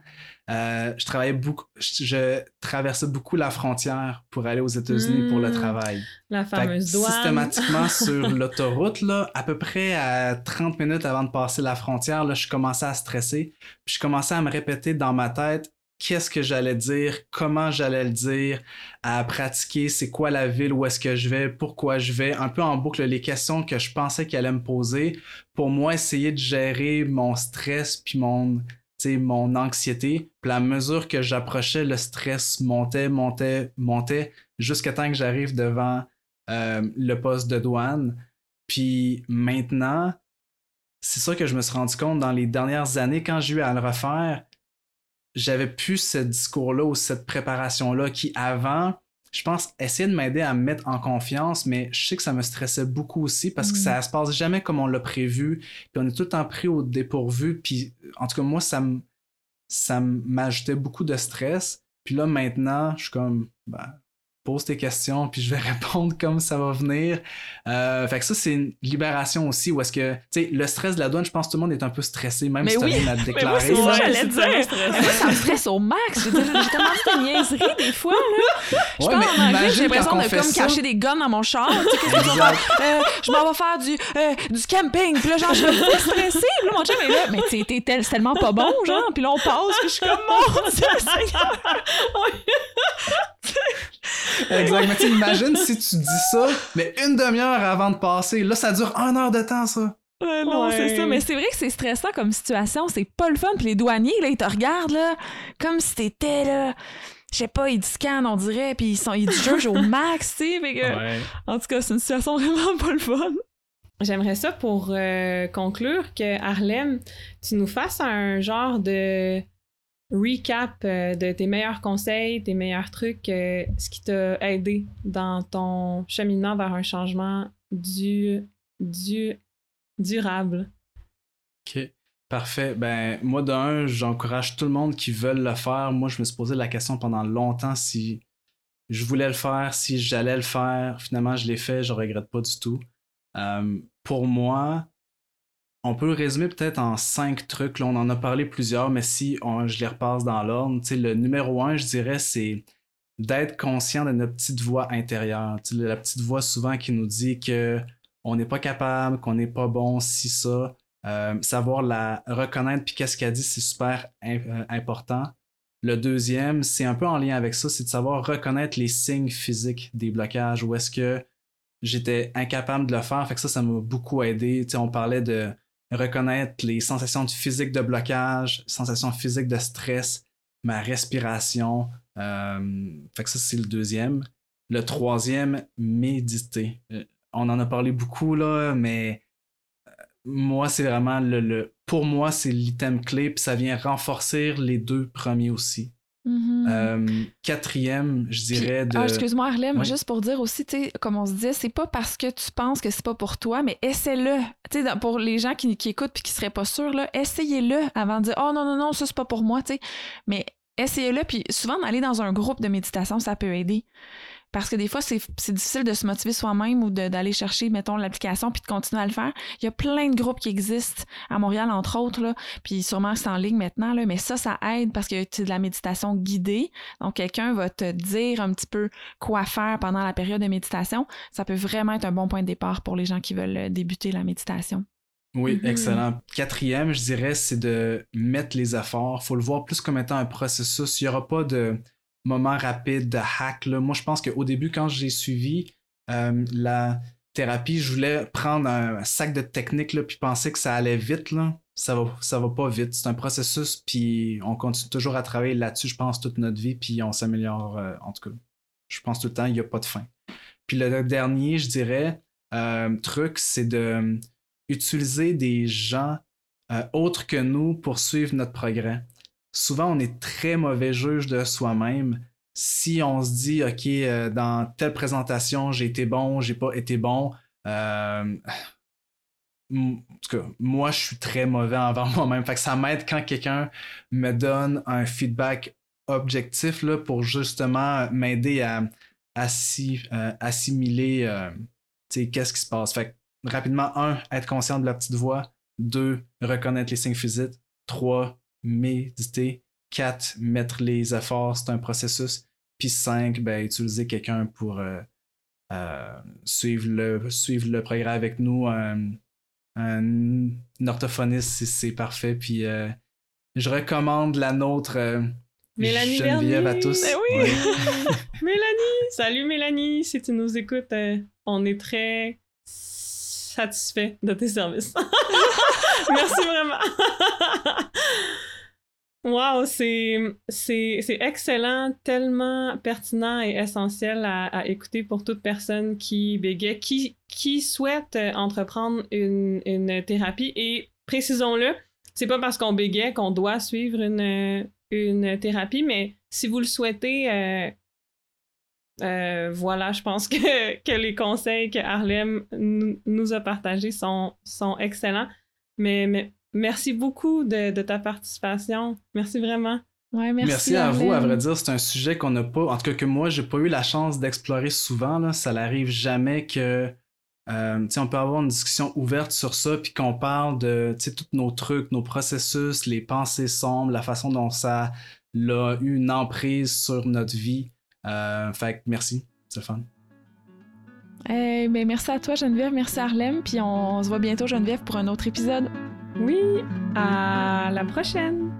euh, je travaillais beaucoup, je, traversais beaucoup la frontière pour aller aux États-Unis pour le hmm. travail.
La fameuse douane.
Systématiquement sur l'autoroute, là, à peu près à 30 minutes avant de passer la frontière, là, je commençais à stresser. Puis je commençais à me répéter dans ma tête qu'est-ce que j'allais dire, comment j'allais le dire, à pratiquer, c'est quoi la ville, où est-ce que je vais, pourquoi je vais, un peu en boucle les questions que je pensais qu'elle allait me poser pour moi essayer de gérer mon stress puis mon mon anxiété. Puis à mesure que j'approchais, le stress montait, montait, montait, jusqu'à temps que j'arrive devant euh, le poste de douane. Puis maintenant, c'est ça que je me suis rendu compte dans les dernières années quand j'ai eu à le refaire j'avais plus ce discours-là ou cette préparation-là qui, avant, je pense, essayait de m'aider à me mettre en confiance, mais je sais que ça me stressait beaucoup aussi parce que mm. ça se passe jamais comme on l'a prévu. Puis on est tout le temps pris au dépourvu. Puis en tout cas, moi, ça ça m'ajoutait beaucoup de stress. Puis là, maintenant, je suis comme, ben, pose tes questions, puis je vais répondre comme ça va venir. Euh, fait que ça, c'est une libération aussi, où est-ce que, tu sais, le stress de la douane, je pense que tout le monde est un peu stressé, même
Mais
si tu
oui.
rien à déclarer.
c'est ça,
là.
j'allais dire. moi, ça me stresse au max. J'ai tellement de niaiseries des fois. Là. Je
Ouais,
parle
mais
en anglais, j'ai l'impression de
fait
comme
ça.
cacher des guns dans mon char. Tu sais, qu'est-ce que tu vas
Exact.
faire? Euh, je m'en vais faire du, euh, du camping. Puis là, genre, je suis stressée. Puis là, mon chum est là. Mais t'es- t'es tel- tellement pas bon, genre. Puis là, on passe. Puis je suis comme, mon Dieu, Seigneur.
Exact. Mais tu sais, imagine si tu dis ça, mais une demi-heure avant de passer. Là, ça dure une heure de temps, ça.
Ouais, non,
Ouais.
c'est ça. Mais c'est vrai que c'est stressant comme situation. C'est pas le fun. Puis les douaniers, là, ils te regardent, là, comme si t'étais, là. Je sais pas, ils te scannent, on dirait, puis ils, sont, ils te jugent au max, tu sais. Que, En tout cas, c'est une situation vraiment pas le fun.
J'aimerais ça pour euh, conclure que Harlem, tu nous fasses un genre de recap euh, de tes meilleurs conseils, tes meilleurs trucs, euh, ce qui t'a aidé dans ton cheminement vers un changement du, du, durable?
OK. Parfait. Ben, moi, d'un, j'encourage tout le monde qui veulent le faire. Moi, je me suis posé la question pendant longtemps si je voulais le faire, si j'allais le faire. Finalement, je l'ai fait, je regrette pas du tout. Euh, pour moi, on peut résumer peut-être en cinq trucs. Là, on en a parlé plusieurs, mais si on- je les repasse dans l'ordre, le numéro un, je dirais, c'est d'être conscient de notre petite voix intérieure. La petite voix souvent qui nous dit que on n'est pas capable, qu'on n'est pas bon, si ça. Euh, savoir la reconnaître puis qu'est-ce qu'elle dit, c'est super euh, important. Le deuxième, c'est un peu en lien avec ça, c'est de savoir reconnaître les signes physiques des blocages. Où est-ce que j'étais incapable de le faire? Fait que ça, ça m'a beaucoup aidé. On parlait de reconnaître les sensations de physique de blocage, sensations physiques de stress, ma respiration. Euh, fait que ça, c'est le deuxième. Le troisième, méditer. Euh, on en a parlé beaucoup, là, mais euh, moi, c'est vraiment le, le- Pour moi, c'est l'item clé, puis ça vient renforcer les deux premiers aussi.
Mhm.
Euh, quatrième, je dirais de.
Ah, excuse-moi, Harlem,
Oui.
juste pour dire aussi, comme on se disait, c'est pas parce que tu penses que c'est pas pour toi, mais essaie-le. Pour les gens qui, qui écoutent puis qui seraient pas sûrs, essayez-le avant de dire, oh non, non, non, ça c'est pas pour moi. Mais essayez-le, puis souvent d'aller dans un groupe de méditation, ça peut aider. Parce que des fois, c'est c'est difficile de se motiver soi-même ou de- d'aller chercher, mettons, l'application puis de continuer à le faire. Il y a plein de groupes qui existent à Montréal, entre autres, là, puis sûrement c'est en ligne maintenant, là, mais ça, ça aide parce que c'est de la méditation guidée. Donc, quelqu'un va te dire un petit peu quoi faire pendant la période de méditation. Ça peut vraiment être un bon point de départ pour les gens qui veulent euh, débuter la méditation.
Oui,
Mhm.
excellent. Quatrième, je dirais, c'est de mettre les efforts. faut le voir plus comme étant un processus. Il n'y aura pas de moment rapide, de hack. là. Moi, je pense qu'au début, quand j'ai suivi euh, la thérapie, je voulais prendre un sac de techniques là, puis penser que ça allait vite. Là. Ça va, ça va pas vite. C'est un processus, puis on continue toujours à travailler là-dessus, je pense, toute notre vie, puis on s'améliore. euh, en tout cas, je pense tout le temps, il n'y a pas de fin. Puis le dernier, je dirais, euh, truc, c'est de utiliser des gens autres que nous pour suivre notre progrès. Souvent, on est très mauvais juge de soi-même. Si on se dit, OK, euh, dans telle présentation, j'ai été bon, j'ai pas été bon, euh, en moi, je suis très mauvais envers moi-même. Fait que ça m'aide quand quelqu'un me donne un feedback objectif là, pour justement m'aider à, euh, assimiler euh, qu'est-ce qui se passe. Rapidement, un, être conscient de la petite voix. Deux, reconnaître les signes physiques. Trois, méditer. Quatre, mettre les efforts, c'est un processus. Puis cinq, ben, utiliser quelqu'un pour euh, euh, suivre, le, suivre le progrès avec nous. Un, un orthophoniste, c'est- c'est parfait. Puis euh, je recommande la nôtre.
Mélanie
Geneviève à tous.
Ben oui.
Ouais.
Mélanie! Salut Mélanie! Si tu nous écoutes, on est très satisfait de tes services. Merci vraiment! Wow, c'est, excellent, tellement pertinent et essentiel à, écouter pour toute personne qui bégaye, qui, qui souhaite euh, entreprendre une, une thérapie. Et précisons-le, c'est pas parce qu'on bégaye qu'on doit suivre une, une thérapie, mais si vous le souhaitez, euh, euh, voilà, je pense que, que les conseils que Harlem nous- a partagés sont, sont excellents. Mais merci beaucoup de, de ta participation. Merci vraiment.
Ouais, merci,
merci à vous. À vrai dire, c'est un sujet qu'on n'a pas, en tout cas que moi, j'ai pas eu la chance d'explorer souvent. Là. Ça n'arrive jamais que euh, on peut avoir une discussion ouverte sur ça, puis qu'on parle de tous nos trucs, nos processus, les pensées sombres, la façon dont ça a eu une emprise sur notre vie. Euh, fait que merci, c'est fun.
Eh ben, merci à toi, Geneviève. Merci, Harlem. Puis on se voit bientôt, Geneviève, pour un autre épisode.
Oui, à la prochaine.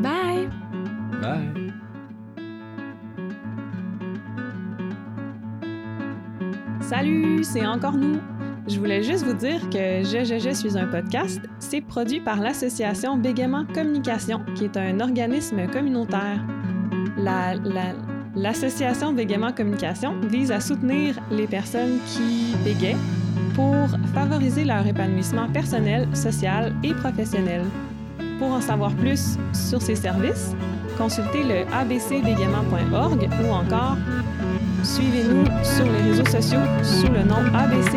Bye.
Bye.
Salut, c'est encore nous. Je voulais juste vous dire que Je, je, je suis un podcast. C'est produit par l'association Bégaiement Communication, qui est un organisme communautaire. L'association la, Bégaiement Communication vise à soutenir les personnes qui bégayent pour favoriser leur épanouissement personnel, social et professionnel. Pour en savoir plus sur ces services, consultez le abcbégaiement.org ou encore Suivez-nous sur les réseaux sociaux sous le nom ABC.